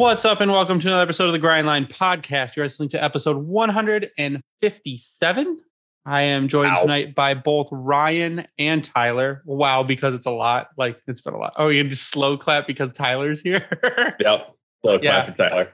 What's up, and welcome to another episode of the Grindline Podcast. You're listening to episode 157. I am joined Ow. tonight by both Ryan and Tyler. Wow, because it's a lot. Like it's been a lot. Oh, you can just slow clap because Tyler's here. Yep. So Yeah. yeah. Tyler.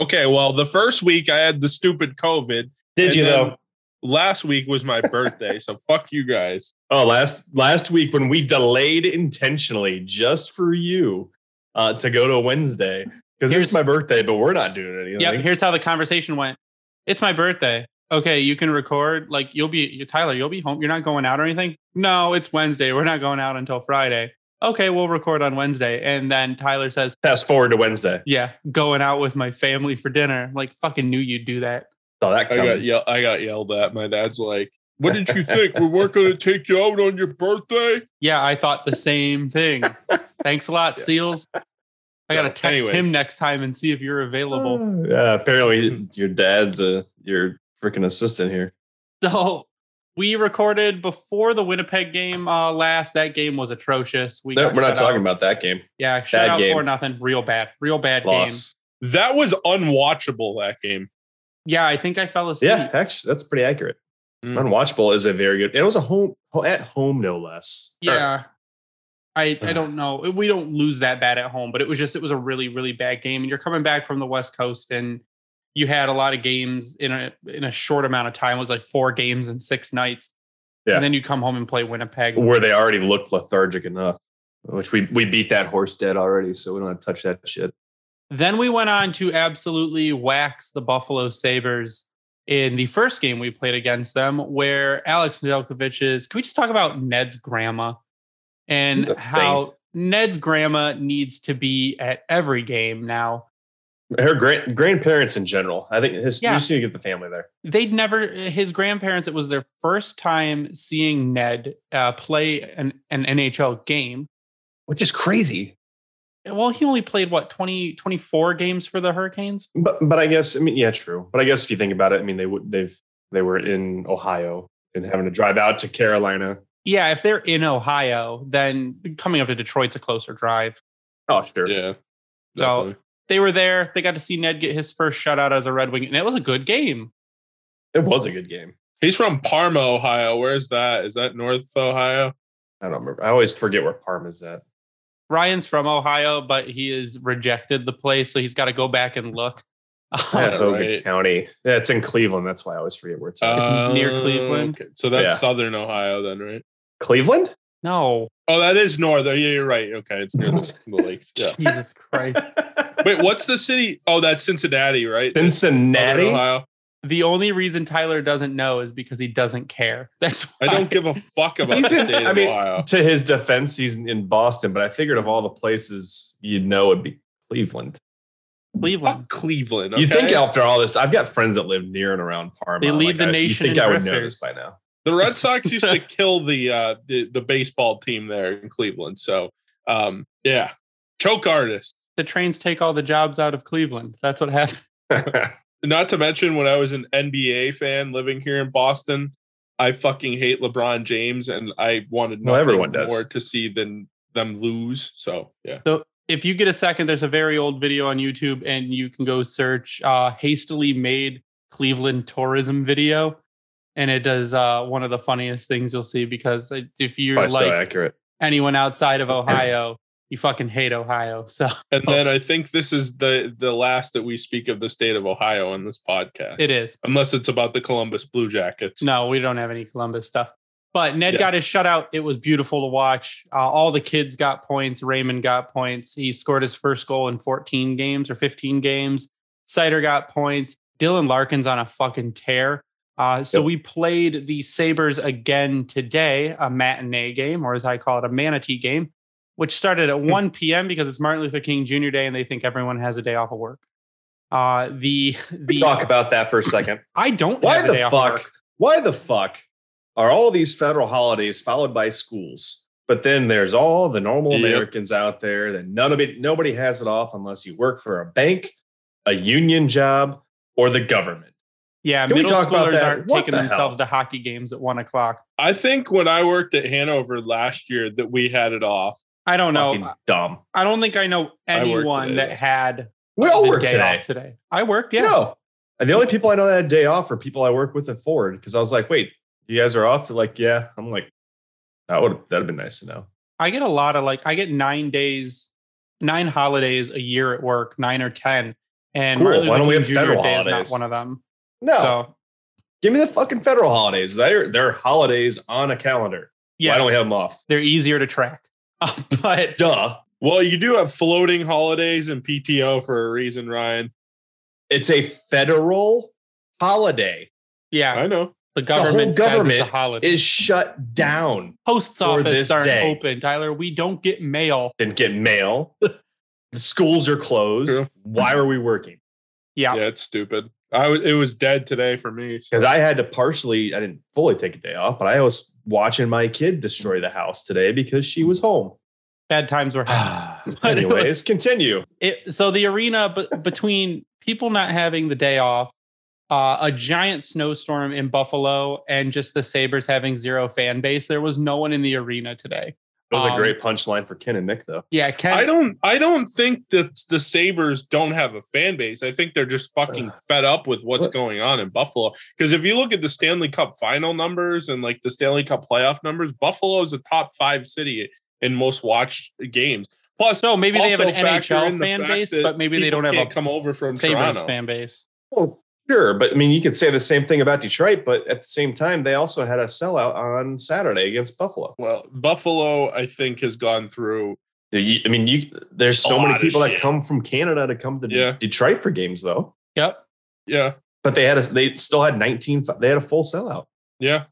Okay, well, the first week I had the stupid COVID. Did you though? Last week was my birthday, so fuck you guys. Oh, last last week when we delayed intentionally just for you uh, to go to a Wednesday because it's my birthday, but we're not doing anything. Yep. Here's how the conversation went. It's my birthday. Okay, you can record. Like you'll be Tyler. You'll be home. You're not going out or anything. No, it's Wednesday. We're not going out until Friday. Okay, we'll record on Wednesday. And then Tyler says, Fast forward to Wednesday. "Yeah, going out with my family for dinner." Like fucking knew you'd do that. Saw that I got coming. yell- I got yelled at. My dad's like, "What did you think? we weren't going to take you out on your birthday?" Yeah, I thought the same thing. Thanks a lot, Seals. I gotta text anyways. him next time and see if you're available. Yeah, apparently your dad's uh, your freaking assistant here. So we recorded before the Winnipeg game uh, last. That game was atrocious. We no, we're not shut talking out. about that game. Yeah, shut Bad out game. for nothing. Real bad. Real bad Loss. That was unwatchable. That game. game. Yeah, I think I fell asleep. Yeah, actually, that's pretty accurate. Mm. Unwatchable is a very good. It was a home at home, no less. Or- Yeah. I, I don't know. We don't lose that bad at home, but it was just it was a really really bad game. And you're coming back from the West Coast, and you had a lot of games in a in a short amount of time. It was like four games in six nights. Yeah. And then you come home and play Winnipeg. where they already looked lethargic enough. Which we we beat that horse dead already, so we don't have to touch that shit. Then we went on to absolutely wax the Buffalo Sabres in the first game we played against them, where Alex Nedeljkovic's. Can we just talk about Ned's grandma and The thing. how Ned's grandma needs to be at every game now? Her grand grandparents in general. I think his, Yeah. you just need to get the family there. They'd never, his grandparents, it was their first time seeing Ned uh, play an, an NHL game. Which is crazy. Well, he only played what, 20, 24 games for the Hurricanes? But but I guess I mean yeah, true. But I guess if you think about it, I mean they would they've they were in Ohio and having to drive out to Carolina. Yeah, if they're in Ohio, then coming up to Detroit's a closer drive. Oh sure. Yeah. So- They were there. They got to see Ned get his first shutout as a Red Wing, and it was a good game. It was a good game. He's from Parma, Ohio. Where's that? Is that North Ohio? I don't remember. I always forget where Parma's at. Ryan's from Ohio, but he has rejected the place, so he's got to go back and look. Yeah, Hogan right. County. Yeah, it's in Cleveland. That's why I always forget where it's at. It's near Uh, Cleveland. okay. So that's Yeah. Southern Ohio, then, right? Cleveland? no, Oh, that is northern. Yeah, you're right. Okay, it's near the, the lakes. Yeah. Jesus Christ. Wait, what's the city? Oh, that's Cincinnati, right? Cincinnati? Ohio. The only reason Tyler doesn't know is because he doesn't care. That's why. I don't give a fuck about He's the in- state I of mean, Ohio. to his defense, he's in Boston, but I figured of all the places you'd know would be Cleveland. Cleveland. Fuck Cleveland. You think after all this, I've got friends that live near and around Parma. They lead the I, nation You think in I would know this by now? The Red Sox used to kill the uh the, the baseball team there in Cleveland. So um yeah. Choke artist. The trains take all the jobs out of Cleveland. That's what happened. Not to mention when I was an NBA fan living here in Boston, I fucking hate LeBron James and I wanted Well, everyone does. more to see than them lose. So yeah. So if you get a second, there's a very old video on YouTube, and you can go search uh, hastily made Cleveland tourism video. And it does uh, one of the funniest things you'll see because if you're Probably like so accurate. anyone outside of Ohio, you fucking hate Ohio. So And then I think this is the the last that we speak of the state of Ohio in this podcast. it is. Unless it's about the Columbus Blue Jackets. No, we don't have any Columbus stuff. But Ned Yeah. got his shutout. It was beautiful to watch. Uh, all the kids got points. Raymond got points. He scored his first goal in 14 games or 15 games. Seider got points. Dylan Larkin's on a fucking tear. Uh, so Yep. we played the Sabres again today, a matinee game, or as I call it, a manatee game, which started Hmm. at 1 p.m. because it's Martin Luther King Jr. Day and they think everyone has a day off of work. Uh, the the Talk about that for a second. I don't Why the day off of fuck? Why the fuck are all these federal holidays followed by schools? But then there's all the normal Yep. Americans out there that none of it, nobody has it off unless you work for a bank, a union job, or the government. Yeah, Can middle talk schoolers aren't What taking the themselves hell? to hockey games at one o'clock. I think when I worked at Hanover last year that we had it off. I don't know. Fucking dumb. I don't think I know anyone today. that had We all the work day today. off today. I worked, yeah. No. And the only people I know that had a day off are people I work with at Ford because I was like, wait, you guys are off? They're like, yeah. I'm like, that would that'd have been nice to know. I get a lot of like I get nine days, nine holidays a year at work, nine or ten. And Cool. Martin Why don't we have federal Day is holidays? not one of them. No, So give me the fucking federal holidays. They're they're holidays on a calendar. yeah, Why don't we have them off? they're easier to track. But Duh. Well, you do have floating holidays and PTO for a reason, Ryan. It's a federal holiday. yeah, I know. the government says government it's a holiday. Is shut down. Post for office aren't day. open, Tyler. We don't get mail. Didn't get mail. the schools are closed. True. Why are we working? Yeah. Yeah, it's stupid. I was it was dead today for me. so- Because I had to partially, I didn't fully take a day off, but I was watching my kid destroy the house today because she was home. Bad times were happening. Anyways, continue. it, so the arena but between people not having the day off uh, a giant snowstorm in buffalo and just the sabres having zero fan base there was no one in the arena today That was Um, a great punchline for Ken and Nick, though. yeah Ken, I don't I don't think that the Sabres don't have a fan base. I think they're just fucking fed up with what's What? going on in Buffalo. Because if you look at the Stanley Cup final numbers and like the Stanley Cup playoff numbers, Buffalo is a top five city in most watched games. Plus, no, maybe they have an nhl the fan base but maybe they don't have a come over from sabres Toronto. fan base Well, sure. But I mean, you could say the same thing about Detroit, but at the same time, they also had a sellout on Saturday against Buffalo. Well, Buffalo, I think, has gone through. I mean, you there's so many people that come from Canada to come to Yeah. Detroit for games, though. yep Yeah, But they had a, they still had 19. They had a full sellout. yeah.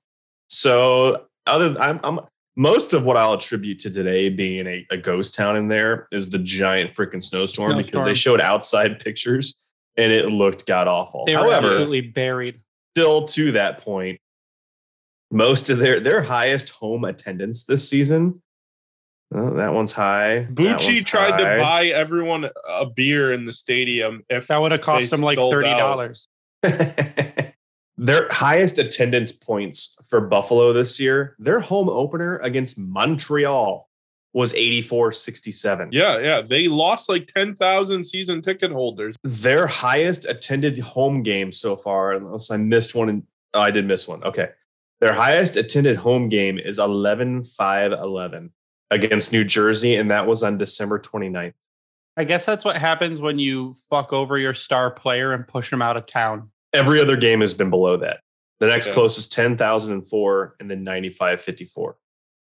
So other I'm, I'm most of what I'll attribute to today being a, a ghost town in there is the giant freaking snowstorm, because Snowstorm. they showed outside pictures and it looked god awful. they were However, absolutely buried still to that point, most of their their highest home attendance this season. oh, that one's high. Bucci one's tried high. to buy everyone a beer in the stadium. If that would have cost They them like $30 their highest attendance points for Buffalo this year, their home opener against Montreal was 84-67. yeah, yeah, they lost like ten thousand season ticket holders. Their highest attended home game so far, unless I missed one and oh, I did miss one. Okay. Their highest attended home game is 11-5-11 against New Jersey, and that was on December 29th. i guess that's what happens when you fuck over your star player and push him out of town Every other game has been below that. The next Yeah. closest 10,004 and then 9554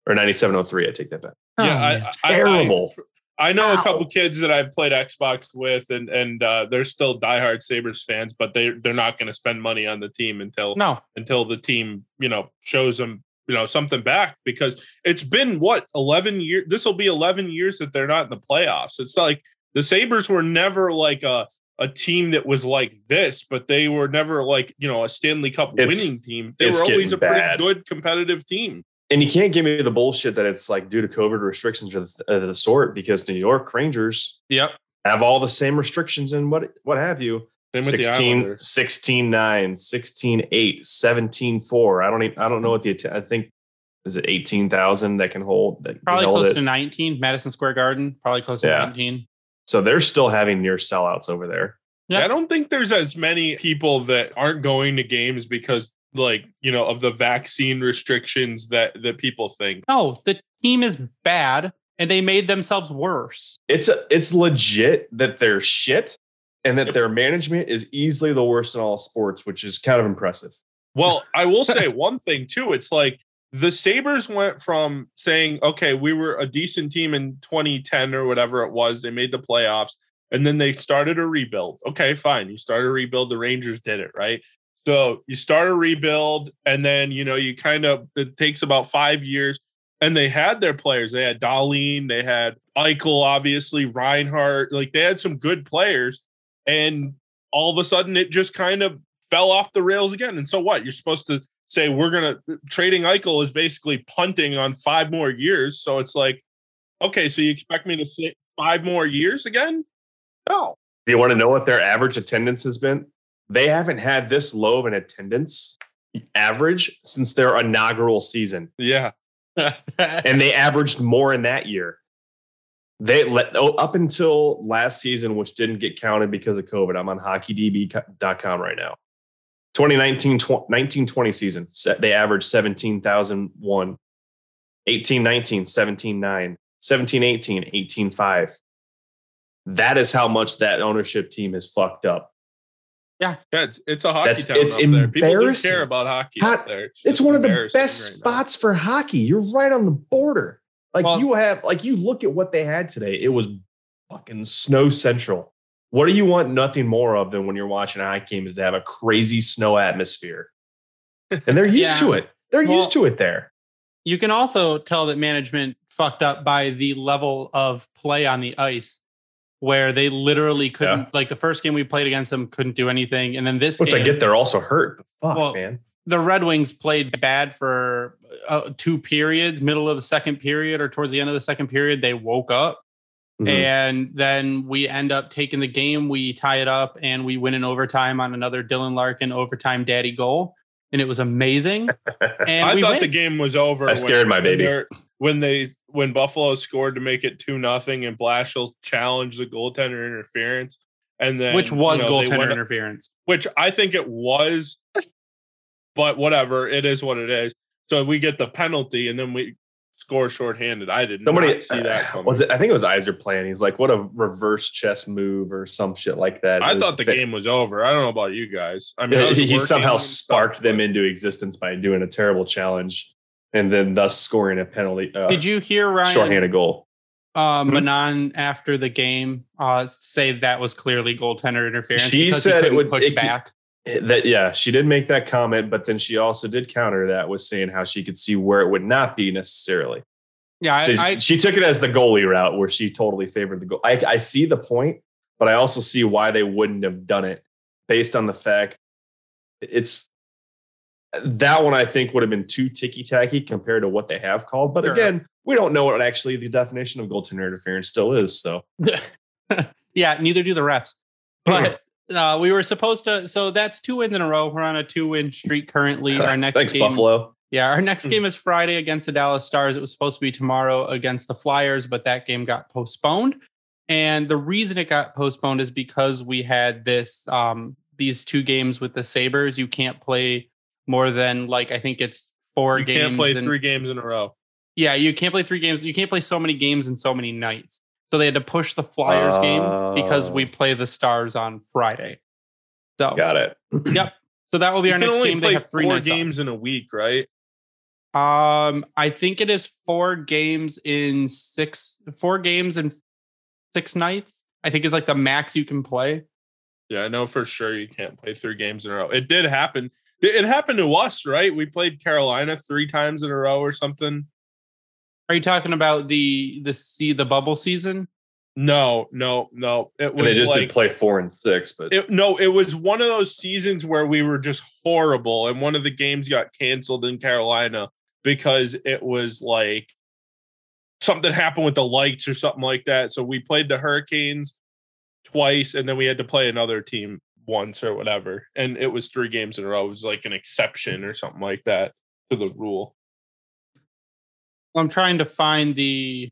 or 9703. I take that back. Oh, yeah, man. I, I, Terrible. I, I know a couple kids that I've played Xbox with, and and uh, they're still diehard Sabres fans, but they they're not going to spend money on the team until no until the team you know shows them you know something back because it's been what 11 years this will be 11 years that they're not in the playoffs it's like the sabres were never like a a team that was like this but they were never like you know a stanley cup It's- winning team they were always a getting pretty good competitive team And you can't give me the bullshit that it's like due to COVID restrictions of the sort because New York Rangers yep have all the same restrictions and what what have you. Same 16, 16 9, 16 8, 17 4. I don't even, I don't know what the I think is it 18,000 that can hold that can probably hold close it. to 19 madison square garden probably close to Yeah. 19 So they're still having near sellouts over there. Yeah. I don't think there's as many people that aren't going to games because like you know of the vaccine restrictions that that people think. No, the team is bad and they made themselves worse. It's a, it's legit that they're shit and that their management is easily the worst in all sports, which is kind of impressive. Well, I will say one thing too. It's like the Sabres went from saying, okay, we were a decent team in 2010 or whatever it was. They made the playoffs and then they started a rebuild. Okay, fine. You started a rebuild. The Rangers did it, right? So you start a rebuild and then, you know, you kind of, it takes about five years. And they had their players. They had Dahlin, they had Eichel, obviously, Reinhart. Like they had some good players. And all of a sudden it just kind of fell off the rails again. And so what? You're supposed to say we're gonna trading Eichel is basically punting on five more years. So it's like, okay, so you expect me to say five more years again? No. Do you want to know what their average attendance has been? They haven't had this low of an attendance average since their inaugural season, Yeah. and they averaged more in that year. They let oh, up until last season, which didn't get counted because of COVID. I'm on hockeydb.com right now. 2019 tw- 1920 season, they averaged 17,001. 18 19, 17 9, 17 18, 18 5. That is how much that ownership team has fucked up. Yeah, it's, it's a hockey That's- town it's up there. People do embarrassing. care about hockey Ho- up there. It's just one of the best right now. spots for hockey. You're right on the border. Like Well- you have, like you look at what they had today. It was fucking snow central. What do you want nothing more of than when you're watching a hockey game is to have a crazy snow atmosphere? And they're used to it. They're Well- used to it there. you can also tell that management fucked up by the level of play on the ice where they literally couldn't like the first game we played against them couldn't do anything and then this Which game I get they're also hurt. But fuck, Well, man. the red wings played bad for uh, two periods middle of the second period or towards the end of the second period they woke up Mhm. and then we end up taking the game we tie it up and we win in overtime on another dylan larkin overtime daddy goal and it was amazing and I we thought win. the game was over. I scared my baby. they're- When they when Buffalo scored to make it two nothing, and Blashill challenged the goaltender interference, and then which was you know, goaltender went- interference which I think it was, but whatever, it is what it is. So we get the penalty, and then we score shorthanded. I did Somebody not see that uh, coming. was it, I think it was Iser playing. He's like, what a reverse chess move or some shit like that. I thought the fa- game was over. I don't know about you guys. I mean, Yeah, was he, he somehow and stuff, sparked them but- into existence by doing a terrible challenge and then thus scoring a penalty uh, did you hear ryan shorthanded goal. uh, Hmm? Manon after the game uh, say that was clearly goaltender interference. She because said it would- push it back. That yeah, she did make that comment, but then she also did counter that with saying how she could see where it would not be necessarily. Yeah, I, I, she took it as the goalie route where she totally favored the goal. I, I see the point, but I also see why they wouldn't have done it based on the fact it's that one I think would have been too ticky tacky compared to what they have called. But Sure. again, we don't know what actually the definition of goaltender interference still is. So yeah, neither do the refs. But uh, we were supposed to. So that's two wins in a row. We're on a two-win streak currently. Our next thanks, game, Buffalo. yeah, our next Hmm. game is Friday against the Dallas Stars. It was supposed to be tomorrow against the Flyers, but that game got postponed. And the reason it got postponed is because we had this um, these two games with the Sabres. You can't play more than like I think it's four You games. You can't play in- three games in a row. Yeah, you can't play three games. You can't play so many games in so many nights. So they had to push the Flyers game because we Oh. play the Stars on Friday. So Got it. yep. So that will be You our can next only game. play They have three four nights off. games in a week, right? Um, I think it is four games in six, four games in six nights. I think is like the max you can play. Yeah, I know for sure you can't play three games in a row. It did happen. It it happened to us, right? We played Carolina three times in a row or something. Are you talking about the the see the bubble season? No, no, no. It And they was just like did play four and six, but it, no, it was one of those seasons where we were just horrible, and one of the games got canceled in Carolina because it was like something happened with the lights or something like that. So we played the Hurricanes twice, and then we had to play another team once or whatever, and it was three games in a row. It was like an exception or something like that to the rule. I'm trying to find the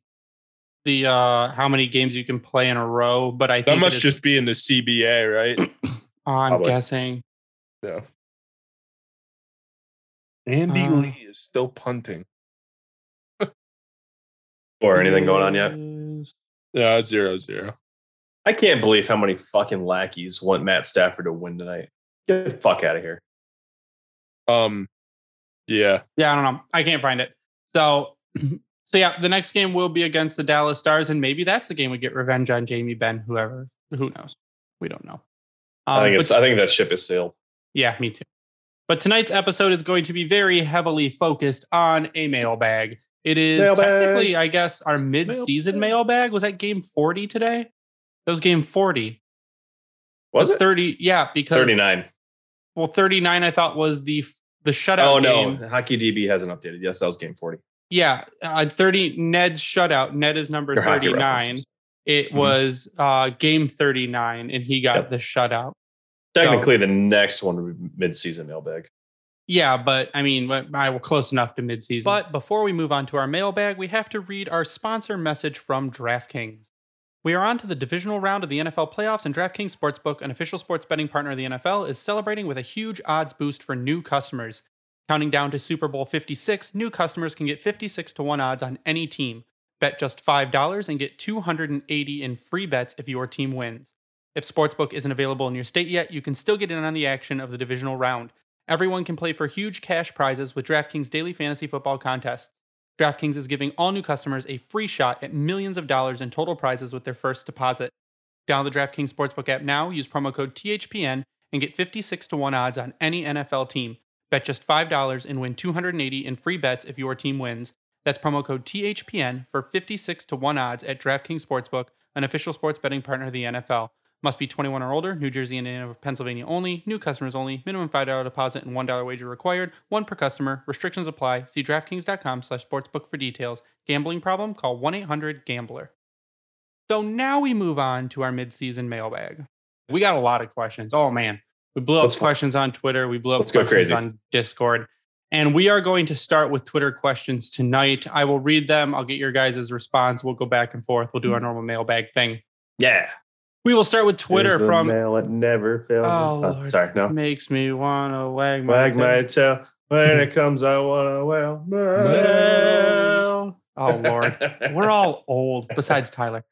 the uh how many games you can play in a row, but I think That it must is- just be in the CBA, right? I'm Probably. guessing. Yeah. Andy Uh, Lee is still punting. Or anything going on yet? Yeah, zero zero. I can't believe how many fucking lackeys want Matt Stafford to win tonight. Get the fuck out of here. Um, yeah, Yeah, I don't know. I can't find it. So, so yeah, the next game will be against the Dallas Stars, and maybe that's the game we get revenge on Jamie Benn, whoever. Who knows? We don't know. I Um, think but- it's I think that ship is sailed. yeah, me too. But tonight's episode is going to be very heavily focused on a mailbag. It is Mailbag. technically, I guess, our mid-season mailbag. Was that game 40 today? That was game 40. Was It's it 30? Yeah, because 39? well, 39 I thought was the the shutout Oh game. no, Hockey DB hasn't updated. Yes, that was game 40. Yeah, uh, 30 Ned's shutout. Ned is number Your 39. references. It Mhm. was uh game 39 and he got Yep. the shutout. Technically, the next one would be mid-season mailbag. Yeah, but I mean, but I were close enough to midseason. But before we move on to our mailbag, we have to read our sponsor message from DraftKings. We are on to the divisional round of the NFL playoffs, and DraftKings Sportsbook, an official sports betting partner of the NFL, is celebrating with a huge odds boost for new customers. Counting down to Super Bowl 56, new customers can get 56 to 1 odds on any team. Bet just $5 and get 280 in free bets if your team wins. If Sportsbook isn't available in your state yet, you can still get in on the action of the divisional round. Everyone can play for huge cash prizes with DraftKings daily fantasy football contests. DraftKings is giving all new customers a free shot at millions of dollars in total prizes with their first deposit. Download the DraftKings Sportsbook app now, use promo code THPN, and get 56 to 1 odds on any NFL team. Bet just $5 and win 280 in free bets if your team wins. That's promo code THPN for 56 to 1 odds at DraftKings Sportsbook, an official sports betting partner of the NFL. Must be 21 or older, New Jersey, Indiana, Pennsylvania only, new customers only, minimum $5 deposit and $1 wager required, one per customer. Restrictions apply. See DraftKings.com slash sportsbook for details. Gambling problem? Call 1-800-GAMBLER. So now we move on to our midseason mailbag. We got a lot of questions. Oh man. We blew up Let's- questions on Twitter. We blew up let's go questions crazy. on Discord. And we are going to start with Twitter questions tonight. I will read them. I'll get your guys' response. We'll go back and forth. We'll do our hmm. normal mailbag thing. Yeah. We will start with Twitter Here's the from mail it never fails. Oh, Oh, Lord. sorry, no. makes me wanna wag my Wag tail. my tail when it comes. I wanna well. Well. Oh Lord, we're all old. Besides Tyler,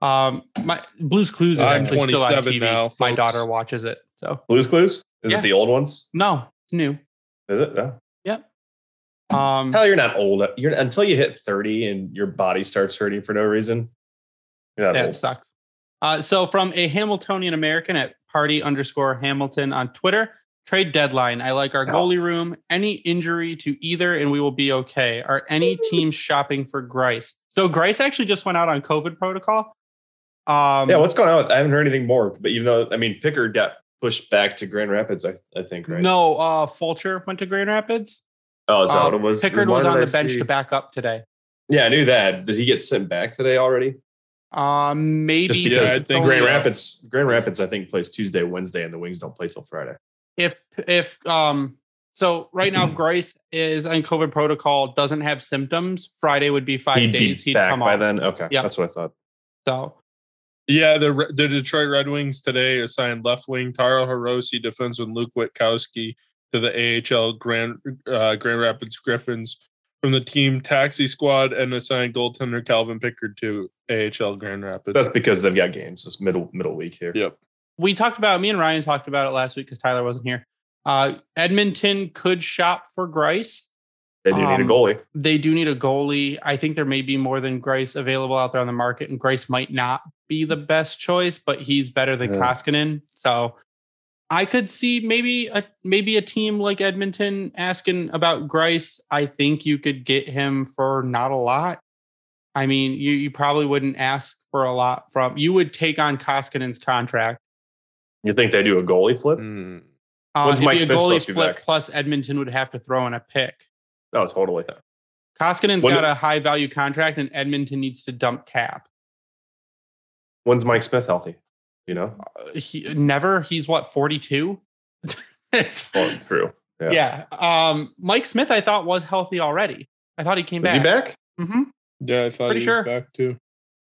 um, my Blue's Clues is I'm actually still on TV. now, my daughter watches it. So Blues Clues. Is Yeah. it the old ones? no, it's new. Is it? No. Um, Hell, you're not old. You're until you hit 30 and your body starts hurting for no reason. You're not that old. sucks. Uh, so from a Hamiltonian American at party underscore Hamilton on Twitter, trade deadline. I like our goalie room. Any injury to either, and we will be okay. Are any teams shopping for Greiss? So Greiss actually just went out on COVID protocol. Um, Yeah, what's going on? with- I haven't heard anything more. But even though I mean, Pickard got pushed back to Grand Rapids, I, I think, right? No, uh, Fulcher went to Grand Rapids. Oh, is that Um, what it was? Pickard was on the bench see- to back up today. Yeah, I knew that. Did he get sent back today already? Um, maybe Just Yeah, because I think Grand. Rapids, Grand Rapids, I think plays Tuesday, Wednesday, and the Wings don't play till Friday. if if um so right now if Greiss is on COVID protocol, doesn't have symptoms, Friday would be 5 he'd days. be He'd back come by off. then. Okay, yeah, that's what I thought. So Yeah, the the Detroit Red Wings today assigned left wing Taro Hirose, defenseman Luke Witkowski to the AHL Grand uh, Grand Rapids Griffins from the team taxi squad and assigned goaltender Calvin Pickard to AHL Grand Rapids. That's because they've got games this middle middle week here. yep. we talked about me and Ryan talked about it last week because Tyler wasn't here. Uh Edmonton could shop for Greiss. They do need a Um, goalie. They do need a goalie. I think there may be more than Greiss available out there on the market, and Greiss might not be the best choice, but he's better than Yeah. Koskinen. So I could see maybe a maybe a team like Edmonton asking about Greiss. I think you could get him for not a lot. I mean, you you probably wouldn't ask for a lot from you would take on Koskinen's contract. You think they do a goalie flip? Mm. Uh, When's it'd Mike be a Smith goalie to be flip back? plus Edmonton would have to throw in a pick. No, totally. Koskinen's When- got a high value contract, and Edmonton needs to dump cap. When's Mike Smith healthy? You know, Uh, He never. He's what forty two. going through. Yeah. yeah. Um, Mike Smith, I thought was healthy already. I thought he came Is back. he back? hmm Yeah, I thought Pretty he sure. was back too.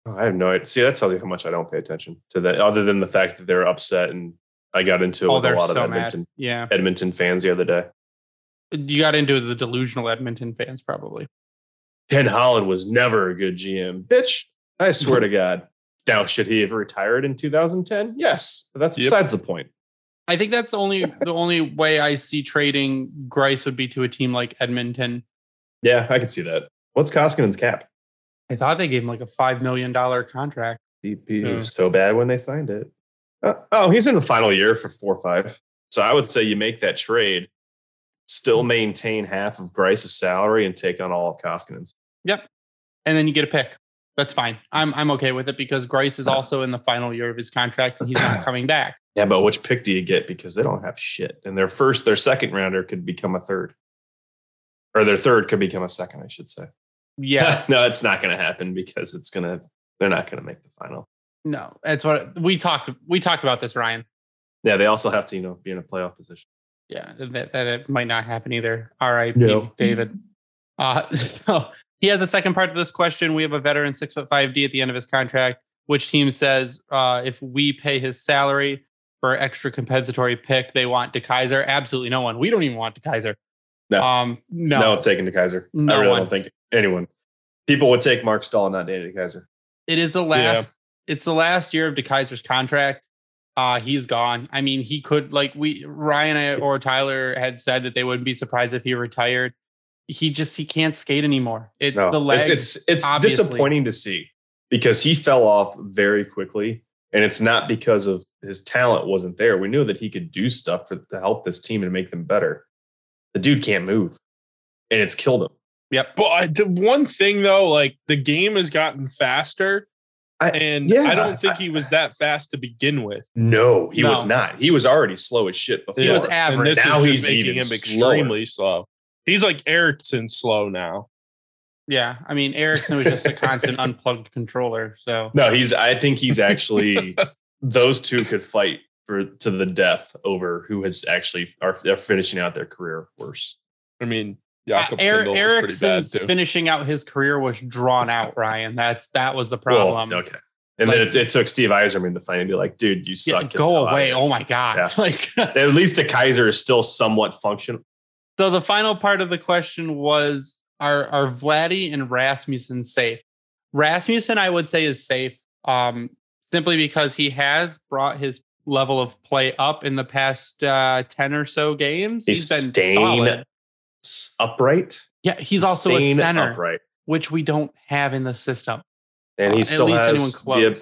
Oh, I have no idea. See, that tells you how much I don't pay attention to that, other than the fact that they're upset and I got into it Oh, with a lot so of mad. Edmonton Yeah. Edmonton fans the other day. You got into the delusional Edmonton fans, probably. Ken Holland was never a good GM. Bitch, I swear to God. Now, should he have retired in 2010? Yes, but that's Yep. besides the point. I think that's the only the only way I see trading Greiss would be to a team like Edmonton. Yeah, I can see that. What's Koskinen's cap? I thought they gave him like a five million dollar contract. BP Yeah. was so bad when they signed it. Uh, oh, he's in the final year for four or five. So I would say you make that trade, still maintain half of Greiss's salary and take on all of Koskinen's. Yep. And then you get a pick. That's fine. I'm I'm okay with it because Greiss is also in the final year of his contract and he's not coming back. Yeah, but which pick do you get? Because they don't have shit. And their first, their second rounder could become a third. Or their third could become a second, I should say. Yeah. no, it's not going to happen because it's going to, they're not going to make the final. no. That's what we talked we talked about this, Ryan. Yeah, they also have to, you know, be in a playoff position. Yeah, that, that it might not happen either. All right, No. David. Uh, so he had the second part of this question. We have a veteran six foot five D at the end of his contract. Which team says uh, if we pay his salary for extra compensatory pick, they want DeKeyser? Absolutely no one. We don't even want DeKeyser. No. Um, no. No, it's taking the Kaiser. No I really one. don't think anyone. People would take Marc Staal, not Danny DeKeyser. It is the last. It's the last year of DeKeyser's contract. Uh, he's gone. I mean, he could like we Ryan or Tyler had said that they wouldn't be surprised if he retired. He just he can't skate anymore. It's No, the legs. It's it's, it's obviously. disappointing to see because he fell off very quickly, and it's not because of his talent wasn't there. We knew that he could do stuff for, to help this team and make them better. The dude can't move, and it's killed him. Yep. But I, the one thing though, like the game has gotten faster, I- and yeah, I don't think he was that fast to begin with. No, he was not. He was already slow as shit before. He was And average. this Now is he's just making even him slower. extremely slow. He's like Ericsson slow now. Yeah. I mean, Ericsson was just a constant unplugged controller. So No, he's. I think he's actually. those two could fight for to the death over who has actually are, are finishing out their career worse. I mean, Jakob Er- Kindl bad Ericsson's finishing out his career was drawn out. Ryan, that's that was the problem. Well, okay. And Like- then it, it took Steve Yzerman to finally be like, dude, you suck. Get the go hell out of away. Oh my god. Yeah. Like At least the Kaiser is still somewhat functional. So the final part of the question was are are Vladdy and Rasmussen safe? Rasmussen, I would say, is safe. Um, simply because he has brought his level of play up in the past uh, 10 or so games. He's he's been staying solid. Upright. Yeah, he's also a center, Upright. which we don't have in the system. And Uh, he at still anyone has the, and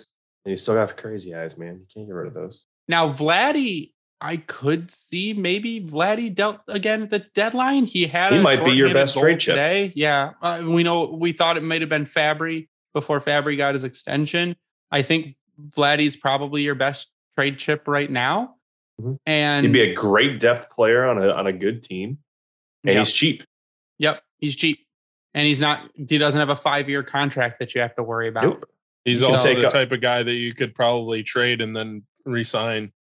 he's still got crazy eyes, man. You can't get rid of those. Now, Vladdy, I could see maybe Vladdy dealt again at the deadline. He had He a might be your best trade chip. today. Yeah, uh, we know we thought it might have been Fabbri before Fabbri got his extension. I think Vladdy's probably your best trade chip right now. Mhm. And He'd be a great depth player on a on a good team, and Yep. he's cheap. yep, he's cheap, and he's not. He doesn't have a five year contract that you have to worry about. Nope. He's You also the a- type of guy that you could probably trade and then resign.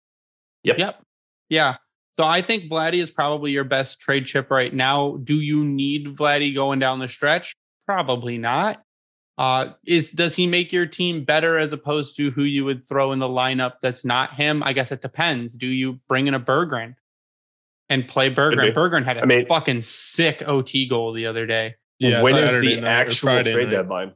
Yep. Yep. Yeah. So I think Vladdy is probably your best trade chip right now. Do you need Vladdy going down the stretch? Probably not. Uh, is does he make your team better as opposed to who you would throw in the lineup that's not him? I guess it depends. Do you bring in a Berggren and play Berggren? be. Berggren had a I mean- fucking sick OT goal the other day. Yeah, when is Saturday the night actual trade night. deadline?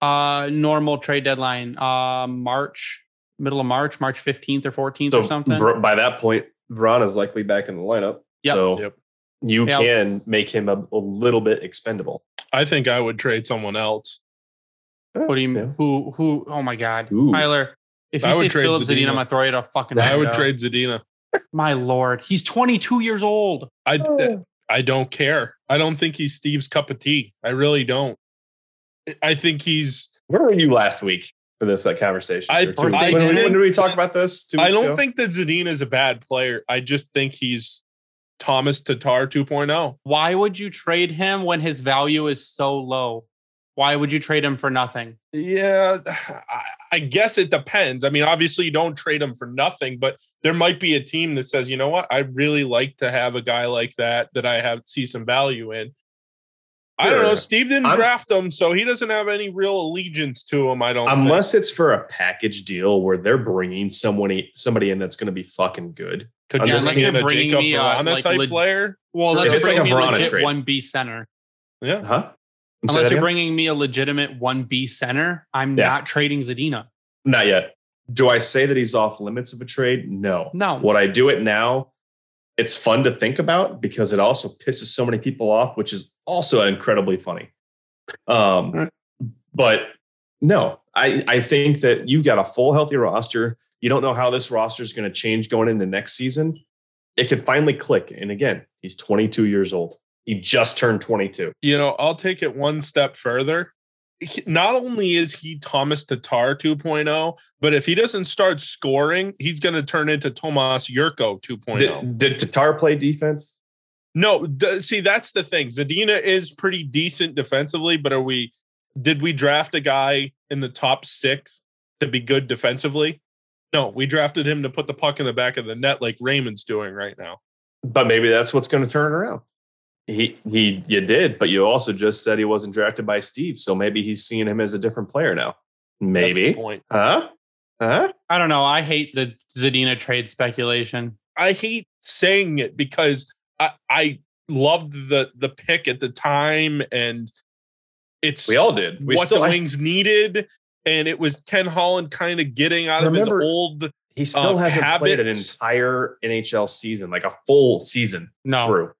Uh, normal trade deadline, uh, March, middle of March, March fifteenth or fourteenth So or something. Br- by that point, Ron is likely back in the lineup. Yep. So Yep. you Yep. can make him a, a little bit expendable. I think I would trade someone else. Eh, what do you mean? Yeah. Who? Who? Oh my God, Ooh. Tyler! If you I say would trade Filip Zadina, Zadina. I'm gonna throw you at a fucking. I would window. trade Zadina. My lord, he's 22 years old. I oh. I don't care. I don't think he's Steve's cup of tea. I really don't. I think he's. Where were you last week for this like, conversation? I- two- I when, when did we talk about this? Two I don't ago? think that Zadina is a bad player. I just think he's Tomas Tatar oh. 2.0. Why would you trade him when his value is so low? Why would you trade him for nothing? Yeah, I, I guess it depends. I mean, obviously, you don't trade him for nothing, but there might be a team that says, you know what, I really like to have a guy like that that I have see some value in. I don't know. Steve didn't I'm- draft him, so he doesn't have any real allegiance to him. I don't. think. Unless it's for a package deal where they're bringing someone somebody in that's going to be fucking good. Could On you this bring a bringing Jacob me a, Verana like, type leg- player? Well, If unless it's you're like bringing a me a legit one B center. Yeah. Huh? Unless you're again? bringing me a legitimate one B center, I'm Yeah. not trading Zadina. Not yet. Do I say that he's off limits of a trade? No. No. Would I do it now? It's fun to think about because it also pisses so many people off, which is also incredibly funny. Um, but no, I, I think that you've got a full healthy roster. You don't know how this roster is going to change going into next season. It could finally click. And again, he's 22 years old. He just turned 22. You know, I'll take it one step further. Not only is he Tomas Tatar 2.0, but if he doesn't start scoring, he's going to turn into Tomas Jurco 2.0. Did, did Tatar play defense? No, d- see, that's the thing. Zadina is pretty decent defensively, but are we? Did we draft a guy in the top six to be good defensively? No, we drafted him to put the puck in the back of the net like Raymond's doing right now. But maybe that's what's going to turn around. He he you did, but you also just said he wasn't drafted by Steve, so maybe he's seeing him as a different player now. That's the Maybe. point. Huh? Huh? I don't know. I hate the Zadina trade speculation. I hate saying it because I, I loved the the pick at the time, and it's We all did. We what still the I- Wings needed, and it was Ken Holland kind of getting out Remember- of his old. he still uh, hasn't played an entire NHL season, like a full season No. through.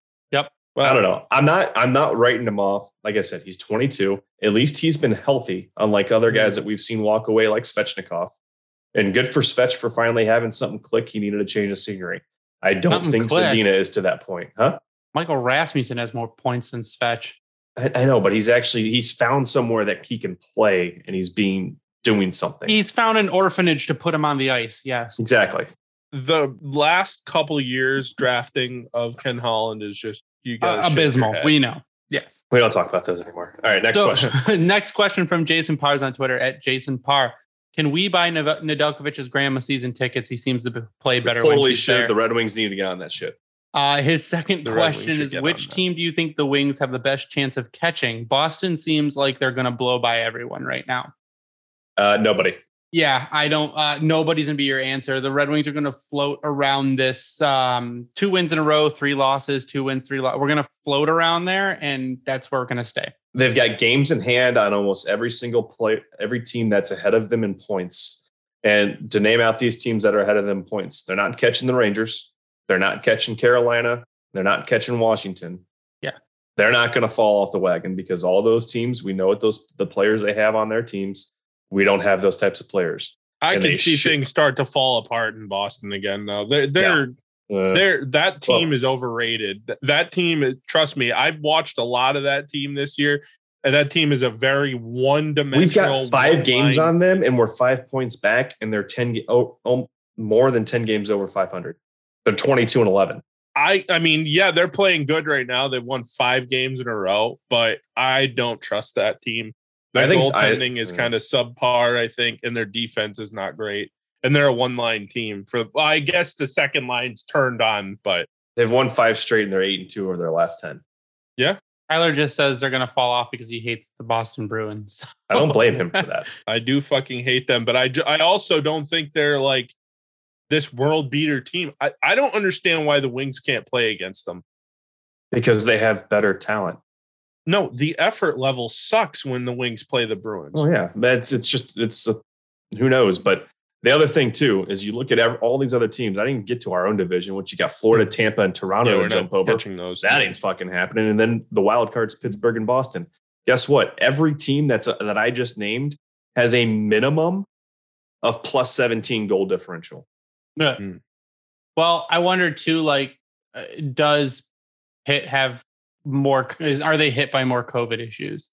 Well, I don't know. I'm not I'm not writing him off. Like I said, he's 22. At least he's been healthy, unlike other guys mm-hmm. that we've seen walk away like Svechnikov. And good for Svech for finally having something click. He needed a change of scenery. I don't Something think click. Zadina is to that point, huh? Michael Rasmussen has more points than Svetch. I, I know, but he's actually he's found somewhere that he can play and he's being doing something. He's found an orphanage to put him on the ice. Yes. exactly. the last couple years drafting of Ken Holland is just you guys Uh, abysmal. We know. Yes. We don't talk about those anymore. All right, next So, question. next question from Jason Pars on Twitter at Jason Parr. Can we buy Neve- Nedeljkovic's grandma season tickets? He seems to play better when totally she's there. The Red Wings need to get on that shit. Uh, his second The question is which on that. team do you think the Wings have the best chance of catching? Boston seems like they're going to blow by everyone right now. Uh, nobody. Yeah, I don't. Uh, nobody's gonna be your answer. The Red Wings are gonna float around this um, two wins in a row, three losses, two wins, three losses. We're gonna float around there, and that's where we're gonna stay. They've got games in hand on almost every single play, every team that's ahead of them in points. And to name out these teams that are ahead of them in points, they're not catching the Rangers. They're not catching Carolina. They're not catching Washington. Yeah. They're not going to fall off the wagon because all those teams, we know what those the players they have on their teams. We don't have those types of players. I And can see should- things start to fall apart in Boston again though. They're they're Uh, they're that team Well- is overrated. That team trust me, I've watched a lot of that team this year. And that team is a very one dimensional. We've got five games on them, and we're five points back, and they're ten ga- oh, oh more than ten games over five hundred. They're twenty two and eleven. I I mean, yeah, they're playing good right now. They've won five games in a row, but I don't trust that team. Their I think I- goaltending is kind of subpar, I think, and their defense is not great. And they're a one line team. For well, I guess the second line's turned on, but They've won five straight, and they're eight and two over their last ten. Yeah, Tyler just says they're gonna fall off because he hates the Boston Bruins. I don't blame him for that. I do fucking hate them. But I ju- I also don't think they're like this world beater team. I, I don't understand why the Wings can't play against them. because they have better talent. No, the effort level sucks when the Wings play the Bruins. Oh yeah, that's it's just it's uh, who knows. But the other thing too is you look at ev- all these other teams. I didn't get to our own division, which you got Florida, Tampa, and Toronto Yeah, to jump over. catching those. That ain't fucking happening. And then the wild cards, Pittsburgh and Boston. Guess what? Every team that's uh, that I just named has a minimum of plus seventeen goal differential. Yeah. Mm. Well, I wonder too. Like, uh, does Pitt have more? Is, are they hit by more COVID issues?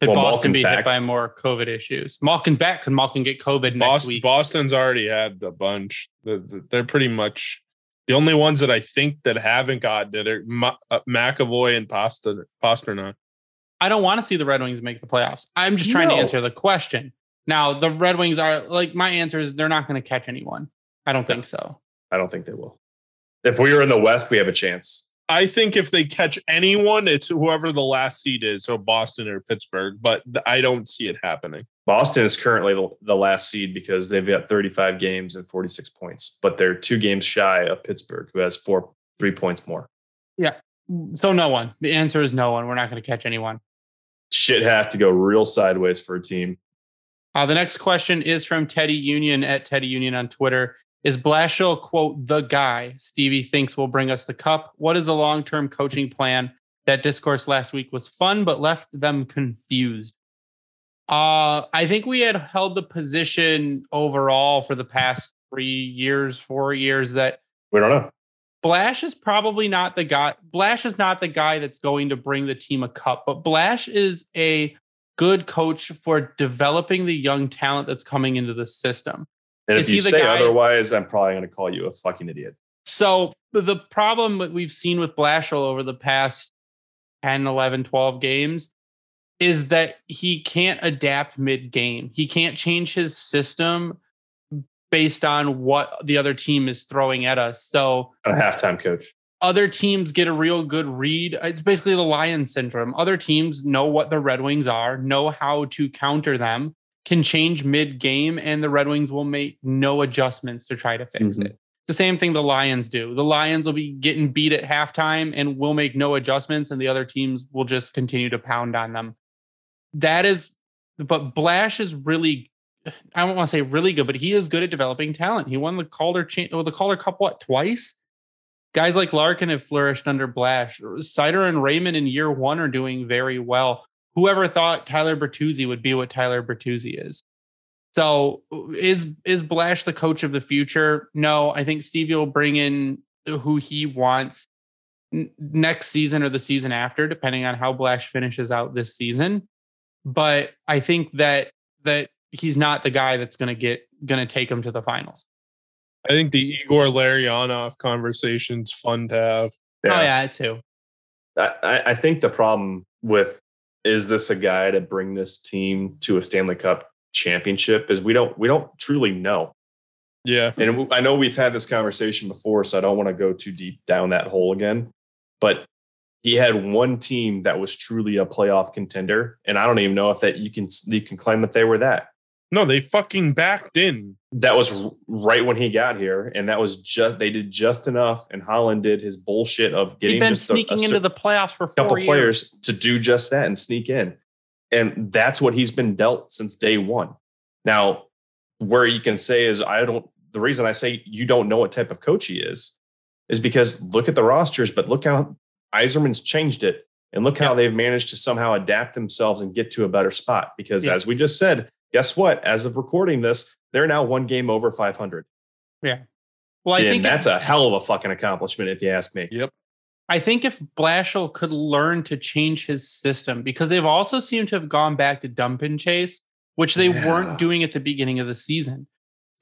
Could Well, Boston Malkin's be back. hit by more COVID issues? Malkin's back. Could Malkin get COVID next week? Boston's already had a bunch. The- the- They're pretty much the only ones that I think that haven't gotten it are Ma- uh, McAvoy and Pasta Pastrnak. I don't want to see the Red Wings make the playoffs. I'm just trying to answer the question. Now, the Red Wings are like my answer is they're not going to catch anyone. I don't think so. I don't think they will. If we were in the West, we have a chance. I think if they catch anyone, it's whoever the last seed is, so Boston or Pittsburgh. But I don't see it happening. Boston is currently the, the last seed because they've got 35 games and 46 points, but they're two games shy of Pittsburgh, who has four three points more. Yeah. So no one. The answer is no one. We're not going to catch anyone. Shit have to go real sideways for a team. Uh, the next question is from Teddy Union at Teddy Union on Twitter. Is Blashill, quote, the guy Stevie thinks will bring us the cup? What is the long term coaching plan? That discourse last week was fun, but left them confused. Uh, I think we had held the position overall for the past three years, four years that We don't know. Blash is probably not the guy. Blash is not the guy that's going to bring the team a cup, but Blash is a good coach for developing the young talent that's coming into the system. And Is if you say guy- otherwise, I'm probably going to call you a fucking idiot. So the problem that we've seen with Blashill over the past 10, 11, 12 games is that he can't adapt mid game. He can't change his system based on what the other team is throwing at us. So A halftime coach. other teams get a real good read. It's basically the lion syndrome. Other teams know what the Red Wings are, know how to counter them, can change mid game, and the Red Wings will make no adjustments to try to fix Mhm. it. The same thing the Lions do. The Lions will be getting beat at halftime and will make no adjustments, and the other teams will just continue to pound on them. That is, but Blash is really, I don't want to say really good, but he is good at developing talent. He won the Calder, cha- oh, the Calder Cup, what, twice? guys like Larkin have flourished under Blash. Seider and Raymond in year one are doing very well. Whoever thought Tyler Bertuzzi would be what Tyler Bertuzzi is? So is is Blash the coach of the future? No, I think Stevie will bring in who he wants n- next season or the season after, depending on how Blash finishes out this season. But I think that that he's not the guy that's going to get going to take him to the finals. I think the Igor Larionov conversation's fun to have. Oh yeah, too. I, I- I think the problem with is this a guy to bring this team to a Stanley Cup championship is we don't we don't truly know. Yeah. And I know we've had this conversation before, so I don't want to go too deep down that hole again. But he had one team that was truly a playoff contender, and I don't even know if that you can you can claim that they were that. No, they fucking backed in. That was right when he got here, and that was just they did just enough. And Holland did his bullshit of getting He'd been just a- a sneaking into the playoffs for a couple years. players to do just that and sneak in. And that's what he's been dealt since day one. Now, where you can say is, I don't, the reason I say you don't know what type of coach he is, is because look at the rosters, but look how Yzerman's changed it. And look how Yeah. they've managed to somehow adapt themselves and get to a better spot. Because Yeah. as we just said, guess what? As of recording this, they're now one game over 500. Yeah. Well, I and think that's if, a hell of a fucking accomplishment, if you ask me. Yep. I think if Blashill could learn to change his system, because they've also seemed to have gone back to dump and chase, which they Yeah. weren't doing at the beginning of the season.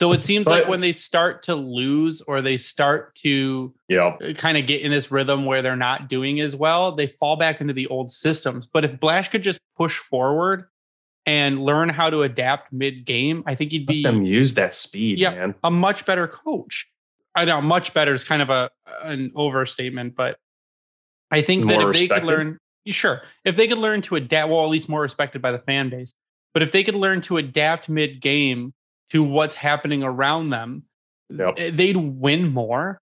So it seems like when they start to lose or they start to Yeah. Uh, kind of get in this rhythm where they're not doing as well, they fall back into the old systems. But if Blash could just push forward and learn how to adapt mid game, I think he'd be Let them use that speed, Yeah. man. a much better coach. I know much better is kind of a an overstatement, but I think that More if they could learn, sure, if they could learn to adapt, well, at least more respected by the fan base. But if they could learn to adapt mid game to what's happening around them, Yep. eh, they'd win more.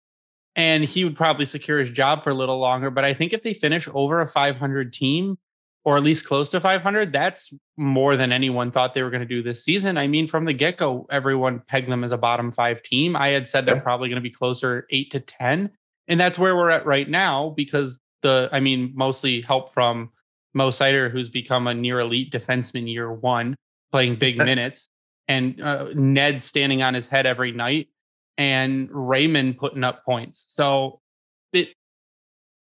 And he would probably secure his job for a little longer. But I think if they finish over a 500 team, or at least close to 500, that's more than anyone thought they were going to do this season. I mean, from the get go, everyone pegged them as a bottom five team. I had said they're Yeah. probably going to be closer eight to 10. And that's where we're at right now because the, I mean, mostly help from Mo Seider, who's become a near elite defenseman year one, playing big minutes, and uh, Ned standing on his head every night, and Raymond putting up points. So it,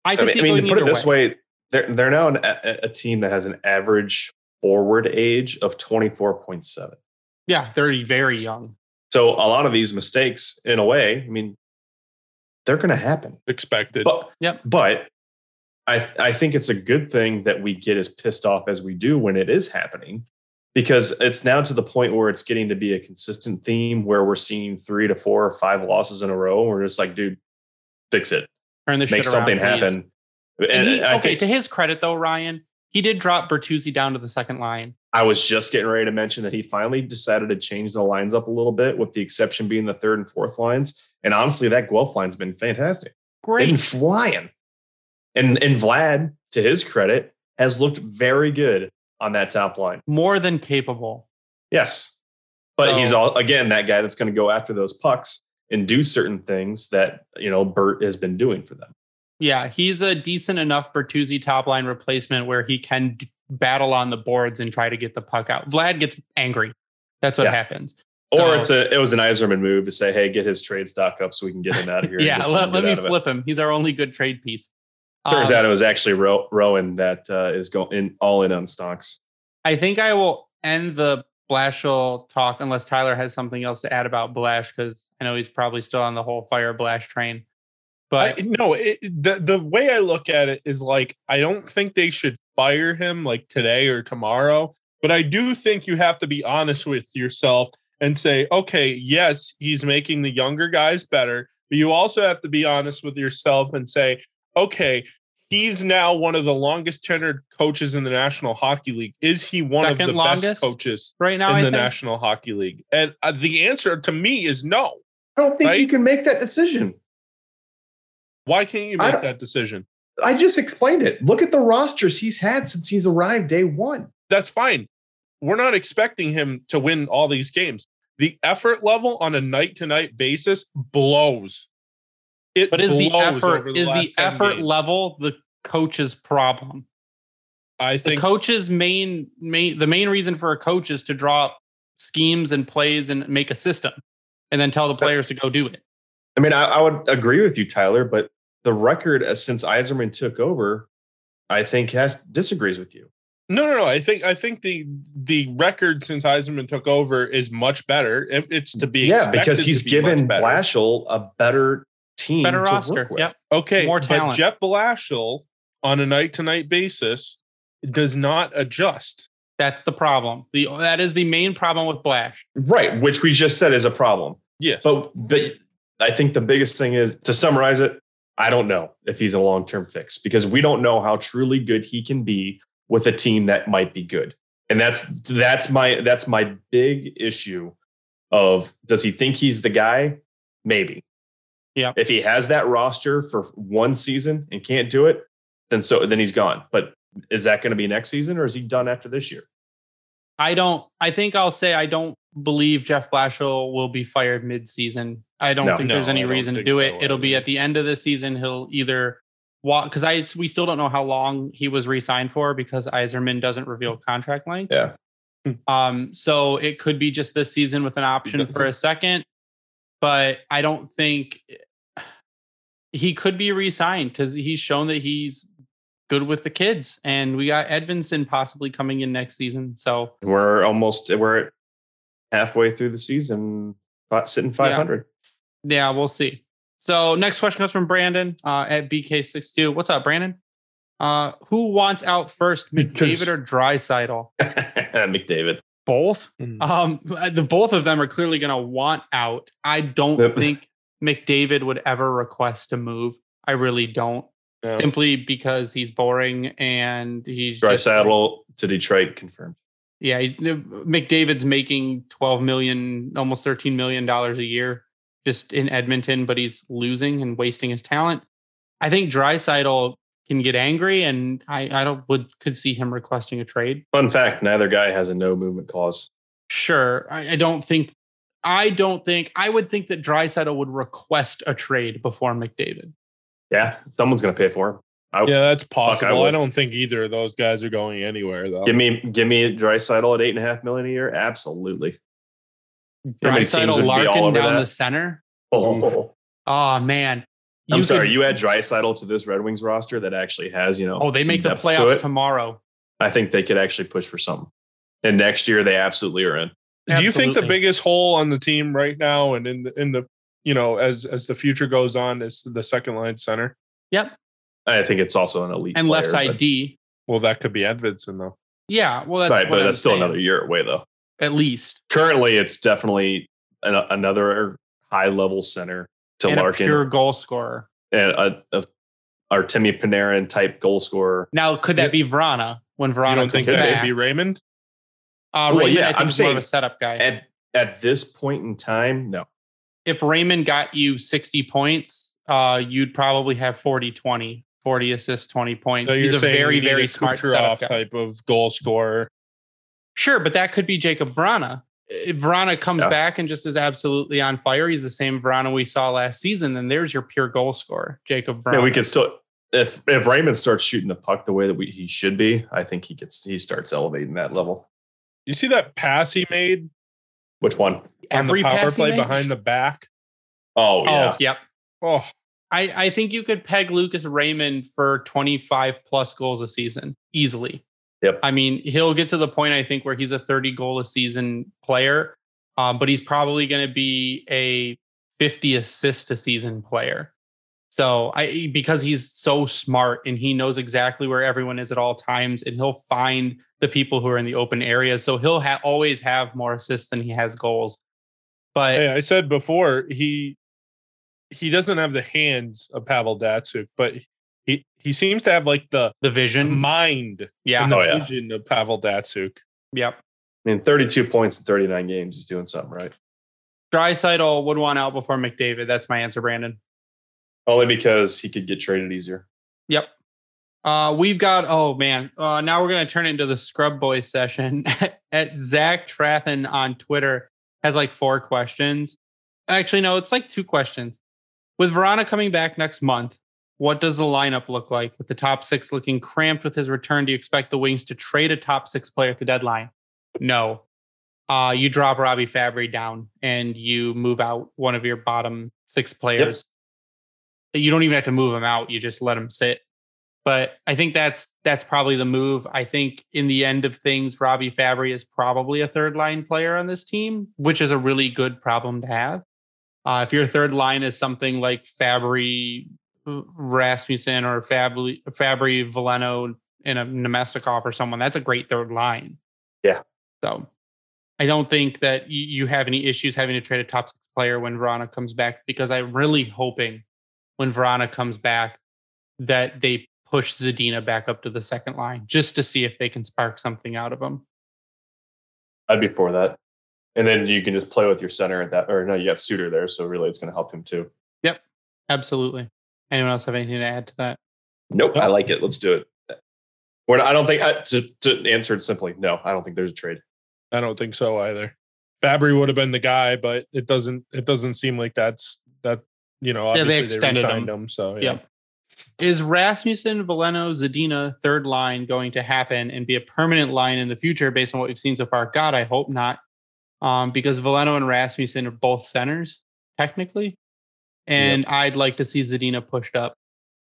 I I can mean, see I mean put it this way, they're they're now an, a, a team that has an average forward age of twenty four point seven. Yeah, they're very young. So a lot of these mistakes, in a way, I mean, they're going to happen. Expected. But Yep. but I I think it's a good thing that we get as pissed off as we do when it is happening, because it's now to the point where it's getting to be a consistent theme where we're seeing three to four or five losses in a row. And we're just like, dude, fix it. Turn the make shit something around, happen. And, And he- okay, think to his credit though, Ryan, he did drop Bertuzzi down to the second line. I was just getting ready to mention that he finally decided to change the lines up a little bit, with the exception being the third and fourth lines. And honestly, that Guelph line's been fantastic. They've been flying. And and Vlad, to his credit, has looked very good on that top line. More than capable. Yes. But he's all again that guy that's going to go after those pucks and do certain things that you know Bert has been doing for them. Yeah, he's a decent enough Bertuzzi top line replacement where he can d- battle on the boards and try to get the puck out. Vlad gets angry. That's what Yeah. happens. Or So- it's a it was an Yzerman move to say, hey, get his trade stock up so we can get him out of here. Yeah, let, let me flip him. He's our only good trade piece. Turns Um, out it was actually Ro- Rowan that uh, is going in all in on stocks. I think I will end the Blashill talk unless Tyler has something else to add about Blash because I know he's probably still on the whole fire Blash train. But I, no, it, the the way I look at it is like I don't think they should fire him like today or tomorrow, but I do think you have to be honest with yourself and say, okay, yes, he's making the younger guys better, but you also have to be honest with yourself and say, okay, he's now one of the longest tenured coaches in the National Hockey League. Is he one of the longest best coaches right now, in I the think, National Hockey League? And uh, the answer to me is no. I don't think you can make that decision. Why can't you make that decision? I just explained it. Look at the rosters he's had since he's arrived day one. that's fine. We're not expecting him to win all these games. The effort level on a night to night basis blows. It but is the blows effort over the is the 10 effort games. level the coach's problem? I The think coach's main main the main reason for a coach is to draw up schemes and plays and make a system, and then tell the players to go do it. I mean, I, I would agree with you, Tyler, but the record uh, since Yzerman took over, I think has disagrees with you. no, no, no. I think I think the the record since Yzerman took over is much better. It- it's to be yeah, because he's be given better. Blashill a better team, Better to roster. work with. Yep. Okay, More talent. but. Jeff Blashill on a night to night basis does not adjust. That's the problem. The that is the main problem with Blash. right? Which we just said is a problem. Yes, But but I think the biggest thing is to summarize it. I don't know if he's a long term fix because we don't know how truly good he can be with a team that might be good, and that's that's my that's my big issue. Of does he think he's the guy? Maybe. Yeah. If he has that roster for one season and can't do it, then so then he's gone. But is that going to be next season or is he done after this year? I don't. I think I'll say I don't believe Jeff Blashill will be fired mid-season. I don't No. think No, there's any I reason to do so it. It'll be at the end of the season. He'll either walk because I we still don't know how long he was re-signed for because Yzerman doesn't reveal contract length. Yeah. Um, so it could be just this season with an option for a second, but I don't think he could be re-signed because he's shown that he's good with the kids, and we got Edvinsson possibly coming in next season. So We're almost we're halfway through the season, about sitting five hundred. yeah, we'll see. So next question comes from Brandon uh, at BK62. What's up, Brandon? Uh, who wants out first, McDavid or Draisaitl? McDavid. Both. Mhm. Um, the both of them are clearly going to want out. I don't Yep. think McDavid would ever request to move. I really don't. Yeah. Simply because he's boring and he's Dry just- saddle to Detroit confirmed. Yeah, he's, McDavid's making twelve million, almost thirteen million dollars a year just in Edmonton, but he's losing and wasting his talent. I think Draisaitl can get angry, and I, I don't would could see him requesting a trade. Fun fact: neither guy has a no movement clause. Sure, I, I don't think. I don't think. I would think that Draisaitl would request a trade before McDavid. Yeah, someone's going to pay for him. I, yeah, that's possible. I, would. don't think either of those guys are going anywhere though. Give me give me Draisaitl at eight and a half million a year. Absolutely. How many teams would Draisaitl be all Larkin down that? the center. Oh, Oh man, I'm sorry. could- You add Draisaitl to this Red Wings roster that actually has you know. Oh, they some make the depth to playoffs tomorrow. I think they could actually push for something. And next year they absolutely are in. Do you think the biggest hole on the team right now and in the in the you know as as the future goes on is the second line center? Yep, I think it's also an elite and left side but- D. Well, that could be Edvinsson though. Yeah, well, that's right, what but I'm that's still another year away though. At least Currently, it's definitely an, another high level center to and a Larkin pure goal scorer. and a, a or Timmy Panarin type goal scorer. Now, could that be Vrana when You Vrana don't comes think could it back? would be Raymond? uh, Well, Raymond, yeah, I think I'm is more of a setup guy. At at this point in time, no. if Raymond got you 60 points, uh, you'd probably have 40 20, 40 assists, 20 points. So He's a very, very a smart setup guy. type of goal scorer. Sure, but that could be Jakub Vrana. If Vrana comes Yeah. back and just is absolutely on fire, he's the same Vrana we saw last season, then there's your pure goal scorer, Jakub Vrana. Yeah, we could still if if Raymond starts shooting the puck the way that we, he should be, I think he gets he starts elevating that level. You see that pass he made Which one? Every on the power pass he play makes? behind the back? Oh, oh yeah. Oh, yep. Oh, I, I think you could peg Lucas Raymond for 25 plus goals a season easily. Yep. I mean, he'll get to the point, I think, where he's a 30 goal a season player, um, but he's probably going to be a 50 assist a season player. So I because he's so smart and he knows exactly where everyone is at all times, and he'll find the people who are in the open areas. So he'll ha- always have more assists than he has goals. But hey, I said before he he doesn't have the hands of Pavel Datsyuk, but he he seems to have like the the vision, mind yeah, and the Oh, yeah. vision of Pavel Datsyuk. yep. I mean, 32 points in 39 games. He's doing something right. Draisaitl would want out before McDavid. That's my answer, Brandon. Only because he could get traded easier. Yep. Uh, we've got oh man. Uh, now we're gonna turn it into the Scrub Boys session. At Zach Trathen on Twitter has like four questions. Actually, no, it's like two questions. With Vrana coming back next month, what does the lineup look like? With the top six looking cramped with his return, do you expect the Wings to trade a top six player at the deadline? No. Uh, you drop Robbie Fabbri down and you move out one of your bottom six players. You don't even have to move him out; you just let him sit. But I think that's that's probably the move. I think in the end of things, Robbie Fabbri is probably a third line player on this team, which is a really good problem to have. Uh, if your third line is something like Fabbri, Rasmussen, or Fabbri, Fabbri, Veleno, and a Namestnikov or someone, that's a great third line. Yeah. So I don't think that you, you have any issues having to trade a top six player when Vrana comes back because I'm really hoping when Vrana comes back that they push Zadina back up to the second line just to see if they can spark something out of him. I'd be for that. And then you can just play with your center at that. Or no, you got Suter there, so really it's going to help him too. Yep. Absolutely. Anyone else have anything to add to that? Nope, Nope. I like it. Let's do it. We're not, I don't think I, to, to answer it simply. No, I don't think there's a trade. I don't think so either. Fabbri would have been the guy, but it doesn't it doesn't seem like that's that you know, Yeah, they obviously they, re-signed him. him. So yeah. Yep. Is Rasmussen, Veleno, Zadina third line going to happen and be a permanent line in the future based on what we've seen so far? God, I hope not. Um, because Veleno and Rasmussen are both centers, technically. And I'd like to see Zadina pushed up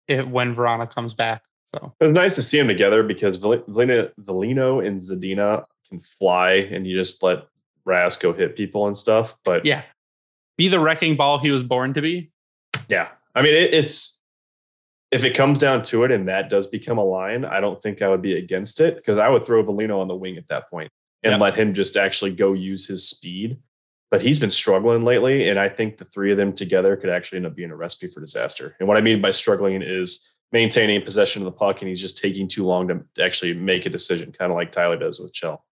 if, when Vrana comes back. So It was nice to see them together because Vel- Veleno, Veleno and Zadina can fly and you just let Ras go hit people and stuff. But yeah. Be the wrecking ball he was born to be. Yeah. I mean, it, it's if it comes down to it and that does become a line, I don't think I would be against it because I would throw Veleno on the wing at that point and Yep. let him just actually go use his speed. But he's been struggling lately, and I think the three of them together could actually end up being a recipe for disaster. And what I mean by struggling is maintaining possession of the puck, and he's just taking too long to actually make a decision, kind of like Tyler does with Chell.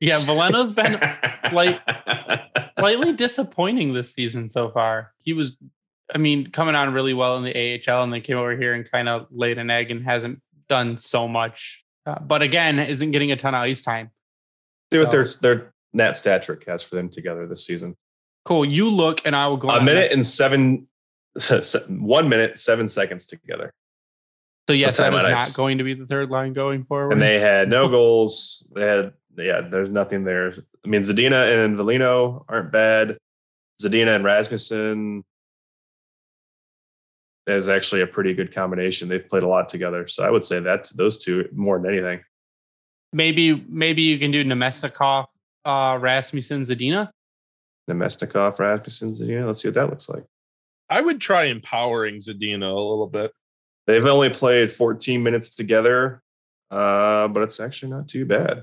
Yeah, Veleno's been like- slightly disappointing this season so far. He was, I mean, coming on really well in the AHL and then came over here and kind of laid an egg and hasn't done so much. Uh, but again, isn't getting a ton of ice time. See what their their Nat Statrick has for them together this season. Cool. You look and I will go A minute and seven, one minute seven seconds together. So yes, that is not ice. going to be the third line going forward. and they had no goals. They had yeah, there's nothing there. I mean, Zadina and Veleno aren't bad. Zadina and Rasmussen is actually a pretty good combination. They've played a lot together, so I would say that those two more than anything. maybe maybe you can do Namestnikov, uh, Rasmussen, Zadina. Namestnikov, Rasmussen, Zadina. Let's see what that looks like. I would try empowering Zadina a little bit. They've only played 14 minutes together, uh, but it's actually not too bad.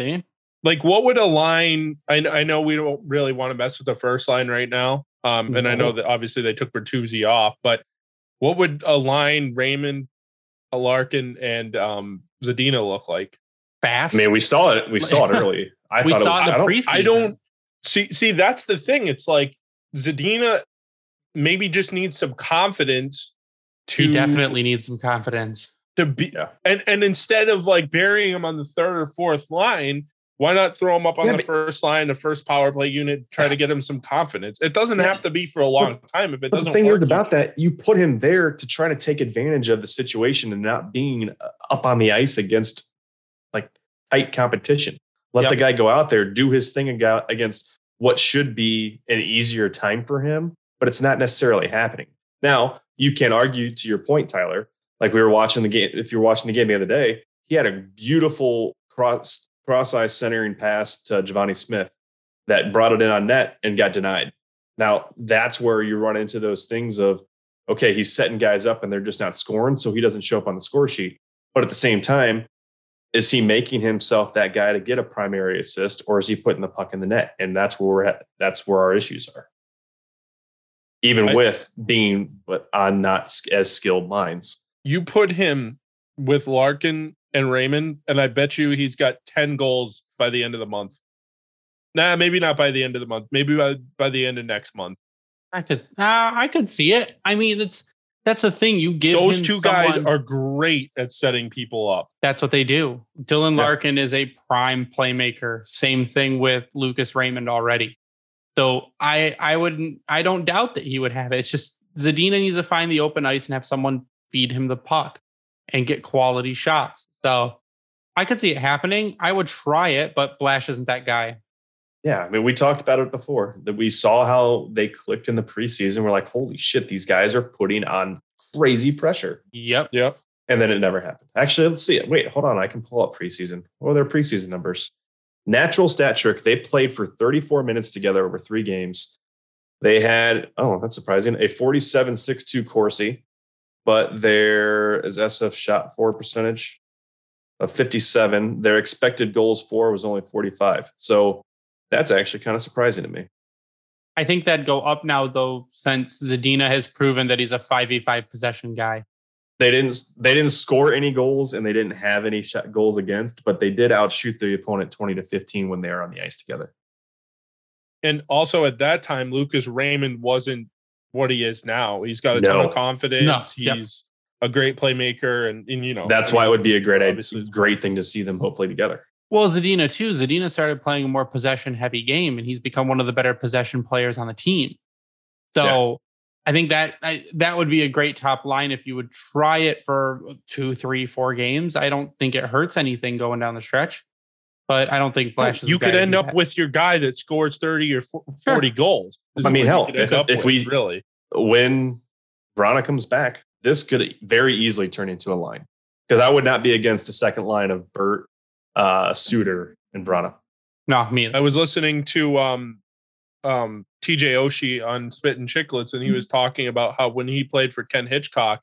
See? Like, what would a line? I, I know we don't really want to mess with the first line right now, um, and I know that obviously they took Bertuzzi off, but what would a line Raymond, a Larkin, and um, Zadina look like? Fast. I mean, we saw it. We saw it early. I we thought saw it was. it in I the don't, preseason. I don't see. See, that's the thing. It's like Zadina maybe just needs some confidence to He definitely needs some confidence. to be Yeah. and and instead of like burying him on the third or fourth line why not throw him up on Yeah, the but- first line the first power play unit try to get him some confidence it doesn't have to be for a long time if it doesn't The thing work is you- about that, you put him there to try to take advantage of the situation and not being uh, up on the ice against like tight competition. Let Yep. the guy go out there, do his thing against what should be an easier time for him, but it's not necessarily happening. Now, you can argue to your point, Tyler. Like we were watching the game. If you're watching the game the other day, he had a beautiful cross cross eye centering pass to Givani Smith that brought it in on net and got denied. Now that's where you run into those things of okay, he's setting guys up and they're just not scoring, so he doesn't show up on the score sheet. But at the same time, is he making himself that guy to get a primary assist, or is he putting the puck in the net? And that's where we're at. That's where our issues are. Even I- with being on not as skilled lines. you put him with larkin and raymond and i bet you he's got 10 goals by the end of the month nah maybe not by the end of the month maybe by, by the end of next month I could, uh, I could see it. I mean, it's that's the thing. You give those two guys are great at setting people up That's what they do. Dylan Yeah. Larkin is a prime playmaker. Same thing with Lucas Raymond already. So I I wouldn't I don't doubt that he would have it. It's just Zadina needs to find the open ice and have someone feed him the puck and get quality shots. So I could see it happening. I would try it, but Blash isn't that guy. Yeah, I mean, we talked about it before that we saw how they clicked in the preseason. We're like, holy shit, these guys are putting on crazy pressure. Yep. yep And then it never happened. Actually, let's see it. Wait, hold on. I can pull up preseason. What are their preseason numbers? Natural stat trick. They played for 34 minutes together over three games. They had, oh, that's surprising, a 47 6 2 Corsi, but their is SF shot four percentage of 57. Their expected goals for was only 45. So that's actually kind of surprising to me. I think that'd go up now though, since Zadina has proven that he's a 5v5 possession guy. they didn't they didn't score any goals and they didn't have any shot goals against, but they did outshoot the opponent 20 to 15 when they were on the ice together. and also at that time lucas raymond wasn't what he is now he's got a ton of confidence No. Yep. he's a great playmaker and, and you know That's I why it would be a great obviously- great thing to see them hopefully together. Well, Zadina too. Zadina started playing a more possession heavy game, and he's become one of the better possession players on the team. So I think that I, that would be a great top line if you would try it for two, three, four games. I don't think it hurts anything going down the stretch, but I don't think Flash. is you could end up that. with your guy that scores 30 or fo- 40 goals I mean, hell, if- if we- really When Vrana comes back, this could very easily turn into a line because I would not be against the second line of Bert, uh, Suter, and Vrana. no me. I was listening to um um TJ Oshie on Spit and Chicklets, and he was talking about how when he played for Ken Hitchcock,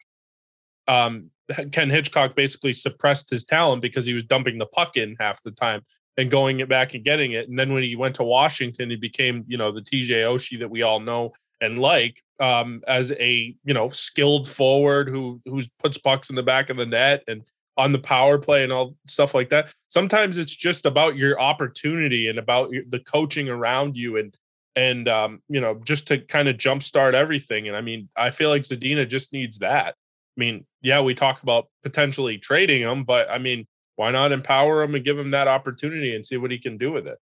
um Ken Hitchcock basically suppressed his talent because he was dumping the puck in half the time and going it back and getting it. And then when he went to Washington, he became, you know, the TJ Oshie that we all know and like um as a you know skilled forward who who puts pucks in the back of the net and on the power play and all stuff like that. Sometimes it's just about your opportunity and about your, the coaching around you and and um, you know just to kind of jumpstart everything. And I mean, I feel like Zadina just needs that. I mean, yeah, we talk about potentially trading him, but I mean, why not empower him and give him that opportunity and see what he can do with it?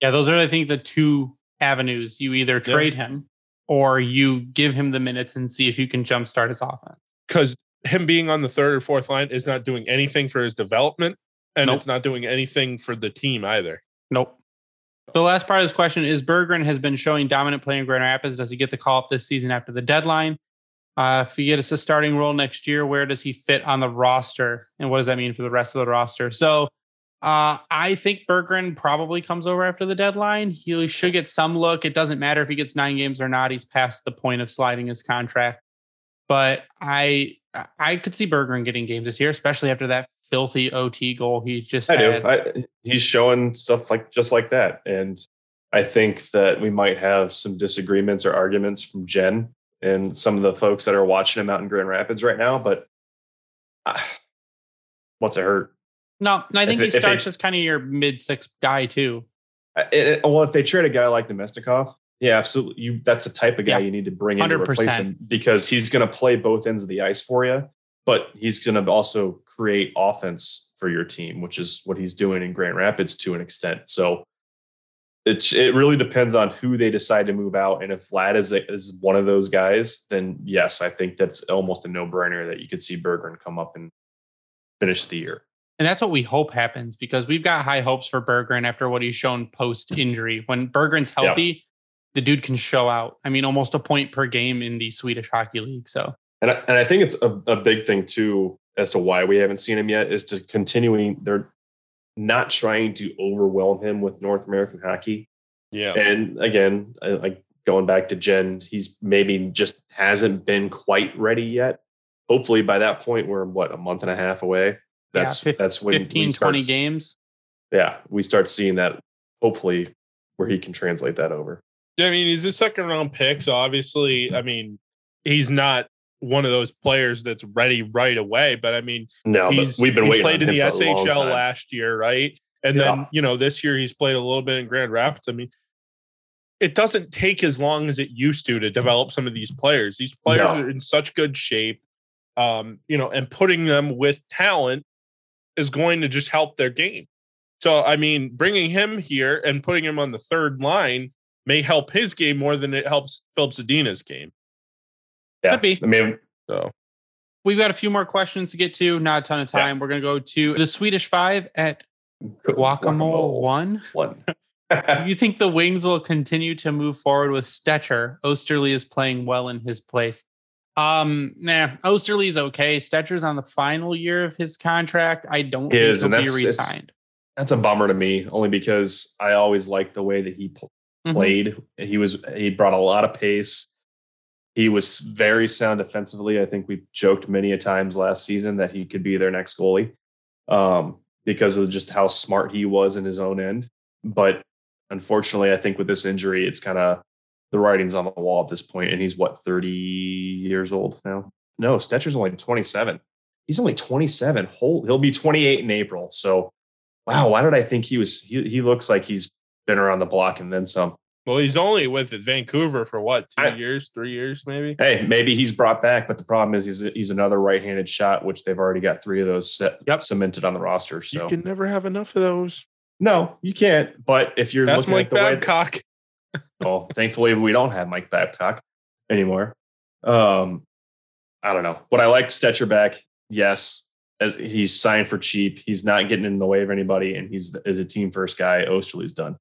Yeah, those are I think the two avenues. You either Yeah. trade him or you give him the minutes and see if you can jumpstart his offense. Because him being on the third or fourth line is not doing anything for his development, and Nope. it's not doing anything for the team either. Nope. The last part of this question is Berggren has been showing dominant play in Grand Rapids. Does he get the call up this season after the deadline? Uh, if he gets a starting role next year, where does he fit on the roster? And what does that mean for the rest of the roster? So uh, I think Berggren probably comes over after the deadline. He should get some look. It doesn't matter if he gets nine games or not. He's past the point of sliding his contract. But I I could see Berggren getting games this year, especially after that filthy OT goal he just I do. had. I, he's showing stuff like just like that, and I think that we might have some disagreements or arguments from Jen and some of the folks that are watching him out in Grand Rapids right now. But uh, what's it hurt? No, I think If he it- starts as kind of your mid six guy too. It- well, if they trade a guy like Namestnikov, yeah, absolutely. You that's the type of guy Yeah. you need to bring in to replace him because he's going to play both ends of the ice for you, but he's going to also create offense for your team, which is what he's doing in Grand Rapids to an extent. So it's it really depends on who they decide to move out, and if Vlad is a, is one of those guys, then yes, I think that's almost a no brainer that you could see Berggren come up and finish the year. And that's what we hope happens because we've got high hopes for Berggren after what he's shown post injury. When Berggren's Yeah. Healthy, the dude can show out. I mean, almost a point per game in the Swedish Hockey League. So And I, and I think it's a, a big thing too as to why we haven't seen him yet is to continuing they're not trying to overwhelm him with North American hockey. Yeah. And again, like going back to Jen, he's maybe just hasn't been quite ready yet. Hopefully by that point we're what a month and a half away. That's fif- that's when 15, we 20 games. Yeah, we start seeing that hopefully where he can translate that over. Yeah, I mean, he's a second round pick. So obviously, I mean, he's not one of those players that's ready right away. But I mean, No, he's we've been he waiting played in the SHL last year, right? And Yeah. then, you know, this year he's played a little bit in Grand Rapids. I mean, it doesn't take as long as it used to to develop some of these players. These players No. are in such good shape. Um, you know, and putting them with talent is going to just help their game. So, I mean, bringing him here and putting him on the third line may help his game more than it helps Filip Zadina's game. Yeah. Could be. I mean, So, We've got a few more questions to get to. Not a ton of Yeah. time. We're going to go to the Swedish Five at Guacamole One. one. Do you think the Wings will continue to move forward with Stecher? Oesterle is playing well in his place. Um, nah, Oesterle's okay. Stecher's on the final year of his contract. I don't He think is, he'll and be that's- it's- re-signed. That's a bummer to me, only because I always liked the way that he Mhm. played. He was he brought a lot of pace. He was very sound defensively. I think we joked many a times last season that he could be their next goalie um, because of just how smart he was in his own end. But unfortunately, I think with this injury, it's kind of the writing's on the wall at this point. And he's what thirty years old now? No, Stecher's only twenty seven. He's only twenty seven. Whole he'll be twenty eight in April. So wow, why did I think he was? He, he looks like he's been around the block and then some. well, he's only with Vancouver for what, two I- years, three years, maybe? Hey, maybe he's brought back, but the problem is he's he's another right-handed shot, which they've already got three of those set, Yep. cemented on the roster. So You can never have enough of those. no, you can't. But if you're That's looking Mike at the way, Babcock. well, thankfully we don't have Mike Babcock anymore. Um, I don't know. What I like Stecher back, yes, as he's signed for cheap. He's not getting in the way of anybody, and he's is a team first guy. Oesterle's done.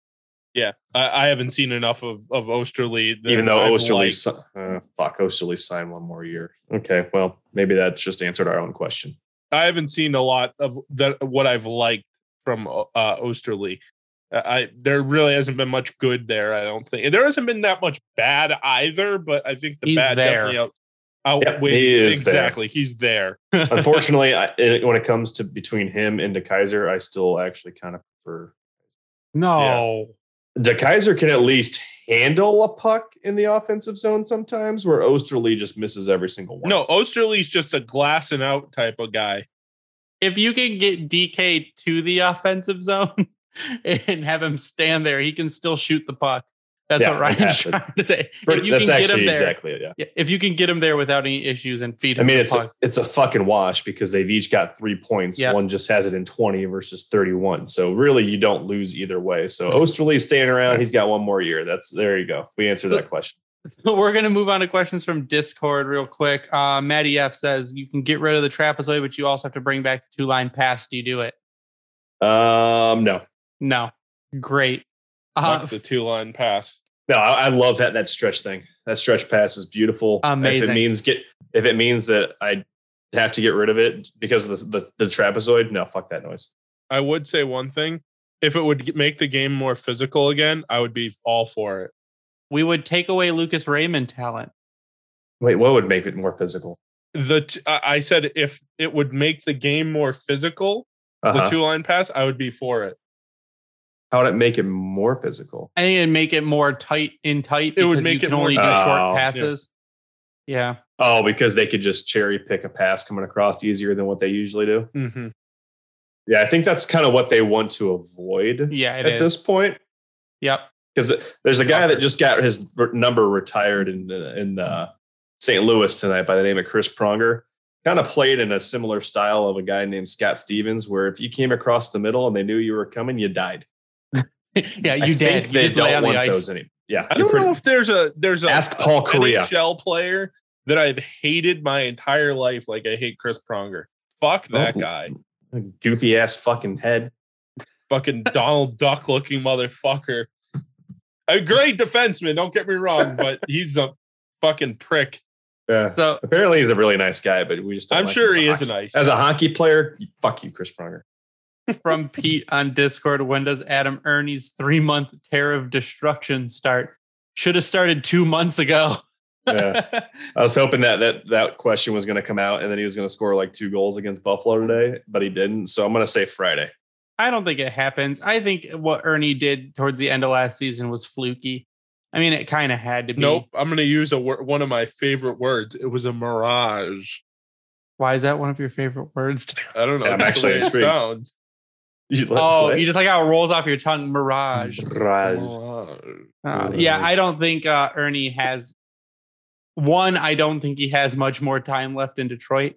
Yeah, I, I haven't seen enough of of Oesterle. Even though I've Oesterle, liked. uh, fuck, Oesterle signed one more year. Okay, well, maybe that's just answered our own question. I haven't seen a lot of that. What I've liked from uh, Oesterle. I I- there really hasn't been much good there. I don't think And there hasn't been that much bad either. But I think the He's bad there. definitely out, outweighed. he is there. exactly, he's there. Unfortunately, I, it- when it comes to between him and DeKeyser, I still actually kind of prefer. No. DeKeyser can at least handle a puck in the offensive zone sometimes, where Oesterle just misses every single one. No, Oesterle's just a glassing out type of guy. If you can get DK to the offensive zone and have him stand there, he can still shoot the puck. That's Yeah, what Ryan's trying to say. Pretty- if you that's can get him actually there, exactly it. Yeah. if you can get them there without any issues and feed them, I mean, it's a, it's a fucking wash because they've each got three points. Yeah. One just has it in 20 versus 31. So really, you don't lose either way. So Oesterle's staying around. He's got one more year. That's there you go. We answered that question. We're going to move on to questions from Discord real quick. Uh, Maddie F says you can get rid of the trapezoid, but you also have to bring back the two line pass. Do you do it? Um, no, No. Great. Uh, Fuck the two line pass. No, I, I love that that stretch thing. That stretch pass is beautiful. Amazing. If it means get if it means that I have to get rid of it because of the, the, the trapezoid, no, fuck that noise. I would say one thing. If it would make the game more physical again, I would be all for it. we would take away Lucas Raymond talent. Wait, what would make it more physical? The t- I I said if it would make the game more physical, the Uh-huh. two line pass, I would be for it. How would it make it more physical? I think it'd make it more tight in tight. It would make you it can more only do tight. short Oh, yeah. passes. Yeah. Oh, because they could just cherry pick a pass coming across easier than what they usually do. Mm-hmm. Yeah, I think that's kind of what they want to avoid Yeah, at is. this point. Yep. Because there's a guy that just got his number retired in in uh, St. Louis tonight by the name of Chris Pronger. Kind of played in a similar style of a guy named Scott Stevens, where if you came across the middle and they knew you were coming, you died. yeah, I you think did. You they just don't on the want those anymore. Yeah, I don't know if there's a there's a Ask Paul a Correa. NHL player that I've hated my entire life like I hate Chris Pronger. Fuck that Oh. guy. goofy ass fucking head. Fucking Donald Duck looking motherfucker. A great defenseman, don't get me wrong, but he's a fucking prick. Yeah. So Apparently, he's a really nice guy, but we just. Don't I'm like sure he as is a nice. As a hockey player, fuck you, Chris Pronger. From Pete on Discord, when does Adam Erne's three month tear of destruction start? Should have started two months ago. Yeah. I was hoping that that that question was going to come out, and then he was going to score like two goals against Buffalo today, but he didn't. So I'm going to say Friday. I don't think it happens. I think what Erne did towards the end of last season was fluky. I mean, it kind of had to be. Nope. I'm going to use a wor- one of my favorite words. It was a mirage. Why is that one of your favorite words? I don't know. Yeah, I'm actually intrigued. sounds. You oh, play? you just like how it rolls off your tongue, mirage. Mirage. Mirage. Uh, yeah, I don't think uh, Erne has. One, I don't think he has much more time left in Detroit.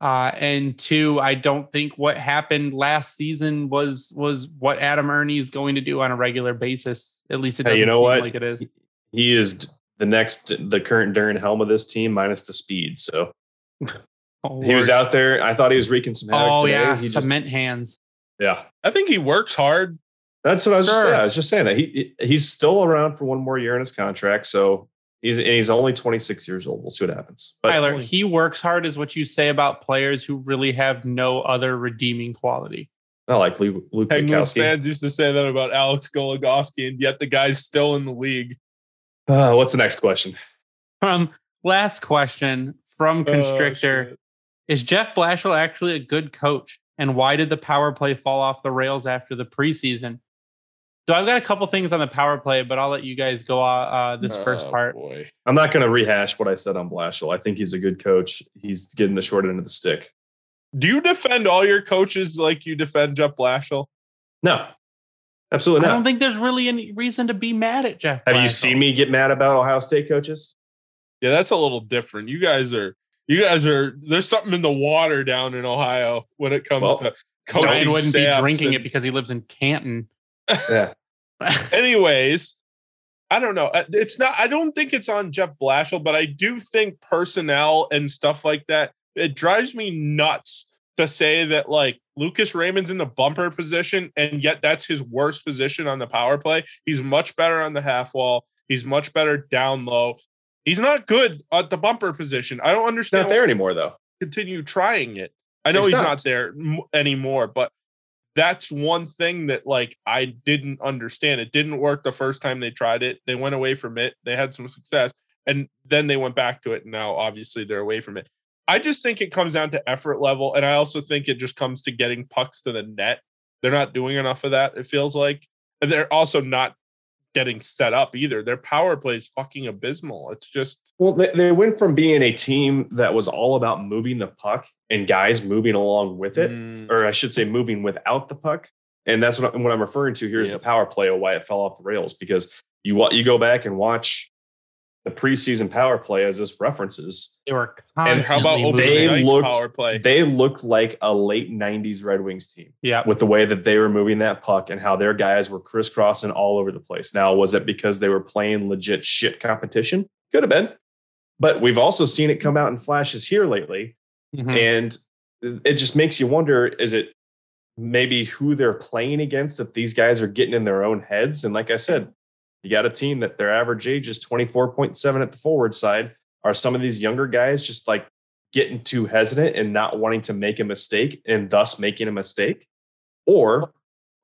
Uh, and two, I don't think what happened last season was was what Adam Erne is going to do on a regular basis. At least it doesn't you know seem what? like it is. He is the next, the current Darren Helm of this team, minus the speed. So Oh, he was out there. I thought he was wreaking some havoc Oh today. yeah, He just- cement hands. Yeah. I think he works hard. That's what I was just saying. I was just saying that he he's still around for one more year in his contract. So he's and he's only 26 years old. We'll see what happens. But Tyler, he works hard, is what you say about players who really have no other redeeming quality. I like Luke, Luke Penguins Witkowski. fans used to say that about Alex Goligoski, and yet the guy's still in the league. Uh, what's the next question? From last question from Oh, Constrictor. shit. Is Jeff Blashill actually a good coach? And why did the power play fall off the rails after the preseason? So I've got a couple things on the power play, but I'll let you guys go uh, uh, this first Oh, part. Boy. I'm not going to rehash what I said on Blashill. I think he's a good coach. He's getting the short end of the stick. Do you defend all your coaches like you defend Jeff Blashill? No, absolutely not. I don't think there's really any reason to be mad at Jeff. Have you seen me get mad about Ohio State coaches? Yeah, that's a little different. You guys are you guys are there's something in the water down in Ohio when it comes Well, to Ryan coaching. wouldn't be drinking and- it because he lives in Canton. Yeah. Anyways, I don't know. Uh, It's not. I don't think it's on Jeff Blashill, but I do think personnel and stuff like that. It drives me nuts to say that like Lucas Raymond's in the bumper position, and yet that's his worst position on the power play. He's much better on the half wall. He's much better down low. He's not good at the bumper position. I don't understand. not there anymore, though. Continue trying it. I know He's he's, not. not. there m- anymore, but that's one thing that like I didn't understand. It didn't work the first time they tried it. They went away from it. They had some success, and then they went back to it. And now, obviously, they're away from it. I just think it comes down to effort level, and I also think it just comes to getting pucks to the net. They're not doing enough of that. It feels like, and they're also not getting set up either. Their power play is fucking abysmal. It's just Well, they, they went from being a team that was all about moving the puck and guys moving along with it, mm, or I should say, moving without the puck. And that's what, what I'm referring to here is Yep. the power play of why it fell off the rails. Because you you go back and watch the preseason power play as this references, They were and how about constantly They moving. night's looked- power play? they looked like a late '90s Red Wings team. Yeah. with the way that they were moving that puck and how their guys were crisscrossing all over the place. Now, was it because they were playing legit shit competition? Could have been. But we've also seen it come out in flashes here lately. Mhm. And it just makes you wonder is it maybe who they're playing against that these guys are getting in their own heads? And like I said, you got a team that their average age is 24.7 at the forward side. Are some of these younger guys just like getting too hesitant and not wanting to make a mistake and thus making a mistake? Or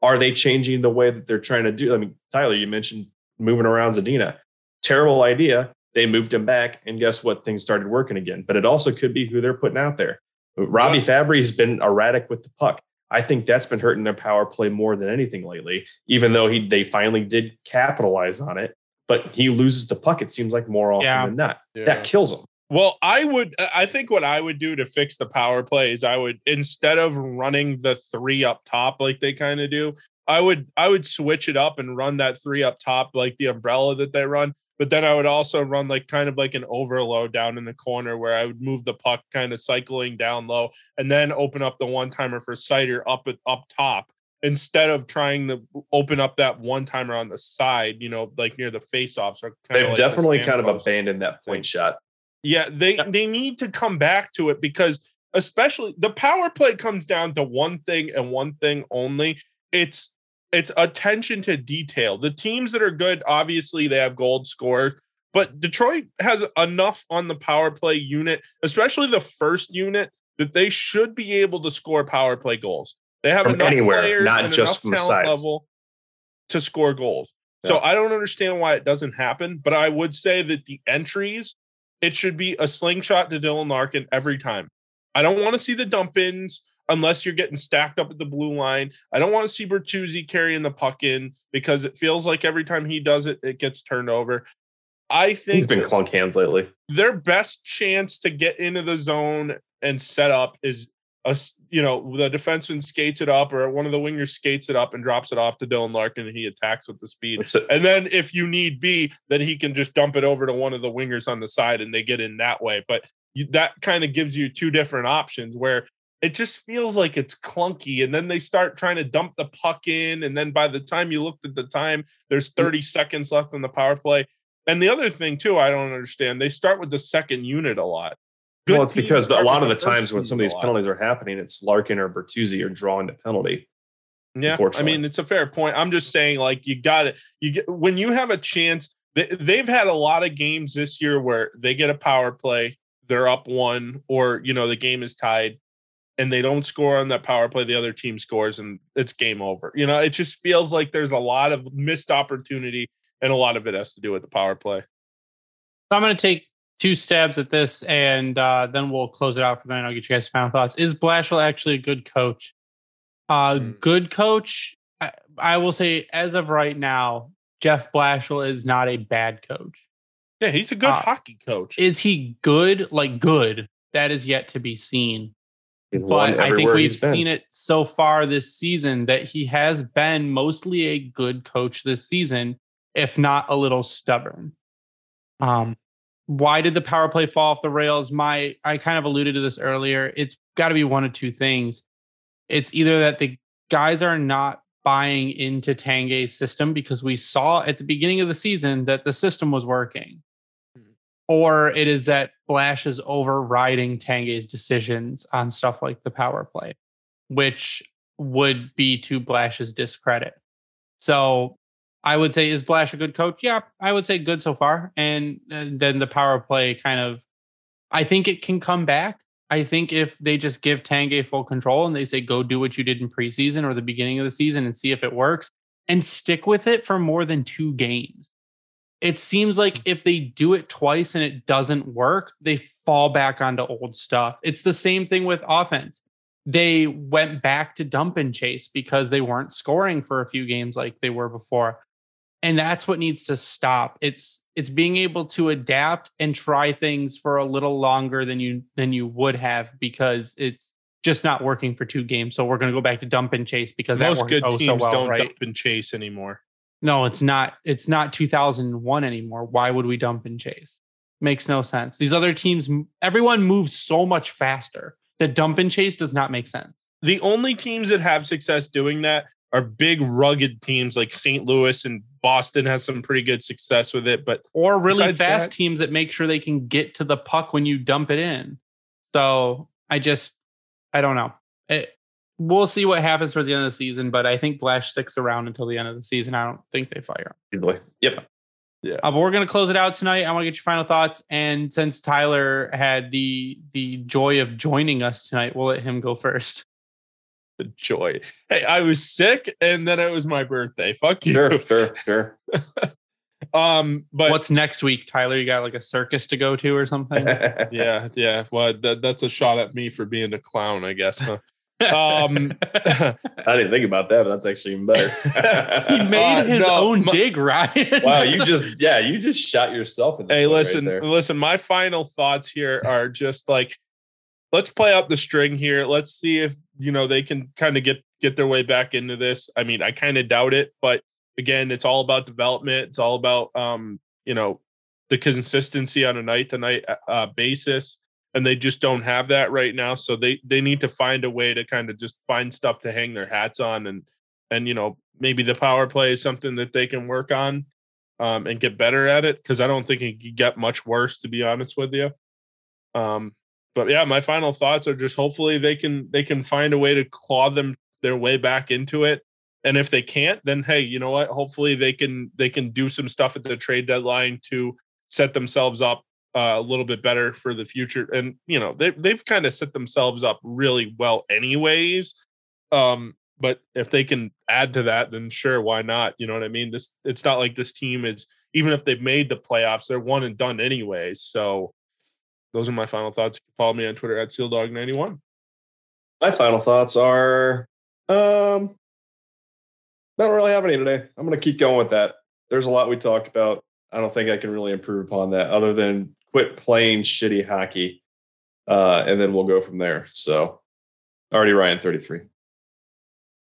are they changing the way that they're trying to do? I mean, Tyler, you mentioned moving around Zadina. Terrible idea. They moved him back, and guess what? Things started working again. But it also could be who they're putting out there. Robbie Fabbri has been erratic with the puck. I think that's been hurting their power play more than anything lately, even though he they finally did capitalize on it. But he loses the puck, it seems like more often Yeah. than not. Yeah. That kills him. Well, I would. I think what I would do to fix the power play is I would instead of running the three up top like they kind of do, I would I would switch it up and run that three up top like the umbrella that they run. But then I would also run like kind of like an overload down in the corner where I would move the puck kind of cycling down low and then open up the one timer for Seider up up top instead of trying to open up that one timer on the side, you know, like near the face offs. They've like definitely kind of abandoned that point shot. Yeah, they they need to come back to it because especially the power play comes down to one thing and one thing only. It's it's attention to detail. The teams that are good, obviously, they have gold scores, but Detroit has enough on the power play unit, especially the first unit, that they should be able to score power play goals. They have from enough anywhere, players not just from the sides. level to score goals. Yeah. So I don't understand why it doesn't happen, but I would say that the entries, it should be a slingshot to Dylan Larkin every time. I don't want to see the dump ins unless you're getting stacked up at the blue line. I don't want to see Bertuzzi carrying the puck in because it feels like every time he does it, it gets turned over. I think he's been clunk hands lately. Their best chance to get into the zone and set up is a you know the defenseman skates it up or one of the wingers skates it up and drops it off to Dylan Larkin and he attacks with the speed. And then if you need be, then he can just dump it over to one of the wingers on the side and they get in that way. But that kind of gives you two different options where it just feels like it's clunky. And then they start trying to dump the puck in. And then by the time you looked at the time, there's mm. 30 seconds left on the power play. And the other thing, too, I don't understand, they start with the second unit a lot. Good well, it's because a lot of the times when some of these penalties are happening, it's Larkin or Bertuzzi are drawing the penalty. Yeah, I mean it's a fair point. I'm just saying, like you got it. You get when you have a chance. They, they've had a lot of games this year where they get a power play, they're up one, or you know the game is tied, and they don't score on that power play, the other team scores and it's game over. You know, it just feels like there's a lot of missed opportunity and a lot of it has to do with the power play. So I'm going to take two stabs at this and uh, then we'll close it out for then. I'll get you guys final thoughts. Is Blashill actually a good coach? Uh, mm. Good coach. I, I will say, as of right now, Jeff Blashill is not a bad coach. Yeah, he's a good uh, hockey coach. Is he good? Like good? That is yet to be seen but I think we've seen it so far this season that he has been mostly a good coach this season, if not a little stubborn. Um, why did the power play fall off the rails? My I kind of alluded to this earlier. It's got to be one of two things. It's either that the guys are not buying into Tanguay's system because we saw at the beginning of the season that the system was working or it is that Blash is overriding Tanguay's decisions on stuff like the power play, which would be to Blash's discredit. So I would say, is Blash a good coach? Yeah, I would say good so far. And, and then the power play kind of, I think it can come back. I think if they just give Tanguay full control and they say, go do what you did in preseason or the beginning of the season and see if it works and stick with it for more than two games it seems like if they do it twice and it doesn't work, they fall back onto old stuff. It's the same thing with offense. They went back to dump and chase because they weren't scoring for a few games like they were before. And that's what needs to stop. It's it's being able to adapt and try things for a little longer than you than you would have because it's just not working for two games. So we're going to go back to dump and chase because most good oh teams so well, don't right? dump and chase anymore. No, it's not. It's not 2001 anymore. Why would we dump and chase? Makes no sense. These other teams, everyone moves so much faster that dump and chase does not make sense. The only teams that have success doing that are big, rugged teams like St. Louis and Boston has some pretty good success with it. But or really fast that, teams that make sure they can get to the puck when you dump it in. So I just, I don't know. It, we'll see what happens towards the end of the season, but I think Blash sticks around until the end of the season. I don't think they fire him. Easily. Yep. Yeah. Uh, but we're gonna close it out tonight. I want to get your final thoughts. And since Tyler had the the joy of joining us tonight, we'll let him go first. The joy. Hey, I was sick and then it was my birthday. Fuck you. Sure, sure, sure. um, but what's next week, Tyler? You got like a circus to go to or something? yeah, yeah. Well, that, that's a shot at me for being a clown, I guess. Huh? Um, I didn't think about that, but that's actually even better. he made Uh, his no, own my- dig, Ryan. wow, you just yeah, you just shot yourself in the hey, right listen, there. listen. My final thoughts here are just like, let's play up the string here. Let's see if you know they can kind of get get their way back into this. I mean, I kind of doubt it, but again, it's all about development. It's all about um, you know, the consistency on a night to night uh, basis, and they just don't have that right now. So they they need to find a way to kind of just find stuff to hang their hats on, and and you know maybe the power play is something that they can work on um, and get better at it because I don't think it could get much worse, to be honest with you. Um, but yeah, my final thoughts are just hopefully they can they can find a way to claw them their way back into it. And if they can't, then hey, you know what? Hopefully they can they can do some stuff at the trade deadline to set themselves up uh, a little bit better for the future. And you know they they've kind of set themselves up really well, anyways. Um, but if they can add to that, then sure, why not? You know what I mean? This it's not like this team is even if they've made the playoffs, they're one and done anyways. So those are my final thoughts. Follow me on Twitter at SealDog91. My final thoughts are um I don't really have any today. I'm gonna keep going with that. There's a lot we talked about. I don't think I can really improve upon that other than quit playing shitty hockey. Uh, and then we'll go from there. So already Ryan 33.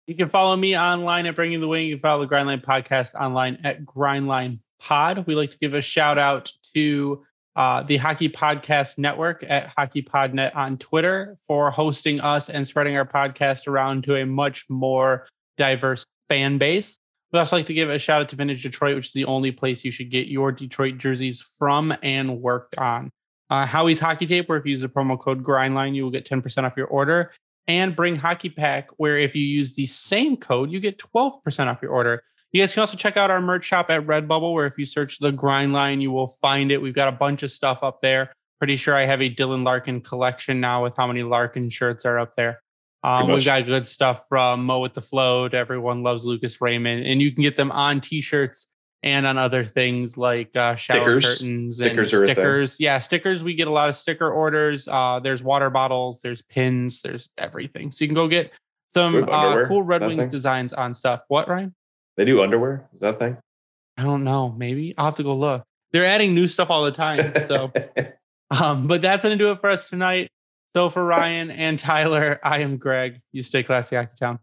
You can follow me online at Bringing the Wing. You can follow the Grindline Podcast online at Grindline Pod. We like to give a shout out to uh, the Hockey Podcast Network at Hockey HockeyPodNet on Twitter for hosting us and spreading our podcast around to a much more diverse fan base. We also like to give a shout out to Vintage Detroit, which is the only place you should get your Detroit jerseys from and worked on. Uh, Howie's Hockey Tape, where if you use the promo code Grindline, you will get 10% off your order and bring Hockey Pack, where if you use the same code, you get 12% off your order. You guys can also check out our merch shop at Redbubble, where if you search the grind line, you will find it. We've got a bunch of stuff up there. Pretty sure I have a Dylan Larkin collection now with how many Larkin shirts are up there. Um, we've got good stuff from Mo with the Flow to Everyone Loves Lucas Raymond, and you can get them on t shirts and on other things like uh, shower Stickers. curtains Stickers and thing. stickers. Yeah, stickers. We get a lot of sticker orders. Uh, there's water bottles, there's pins, there's everything. So you can go get some uh, cool Red Wings thing? designs on stuff. What, Ryan? They do underwear? Is that thing? I don't know. Maybe I'll have to go look. They're adding new stuff all the time. So, um, but that's gonna do it for us tonight. So for Ryan and Tyler, I am Greg. You stay classy, Hockey Town.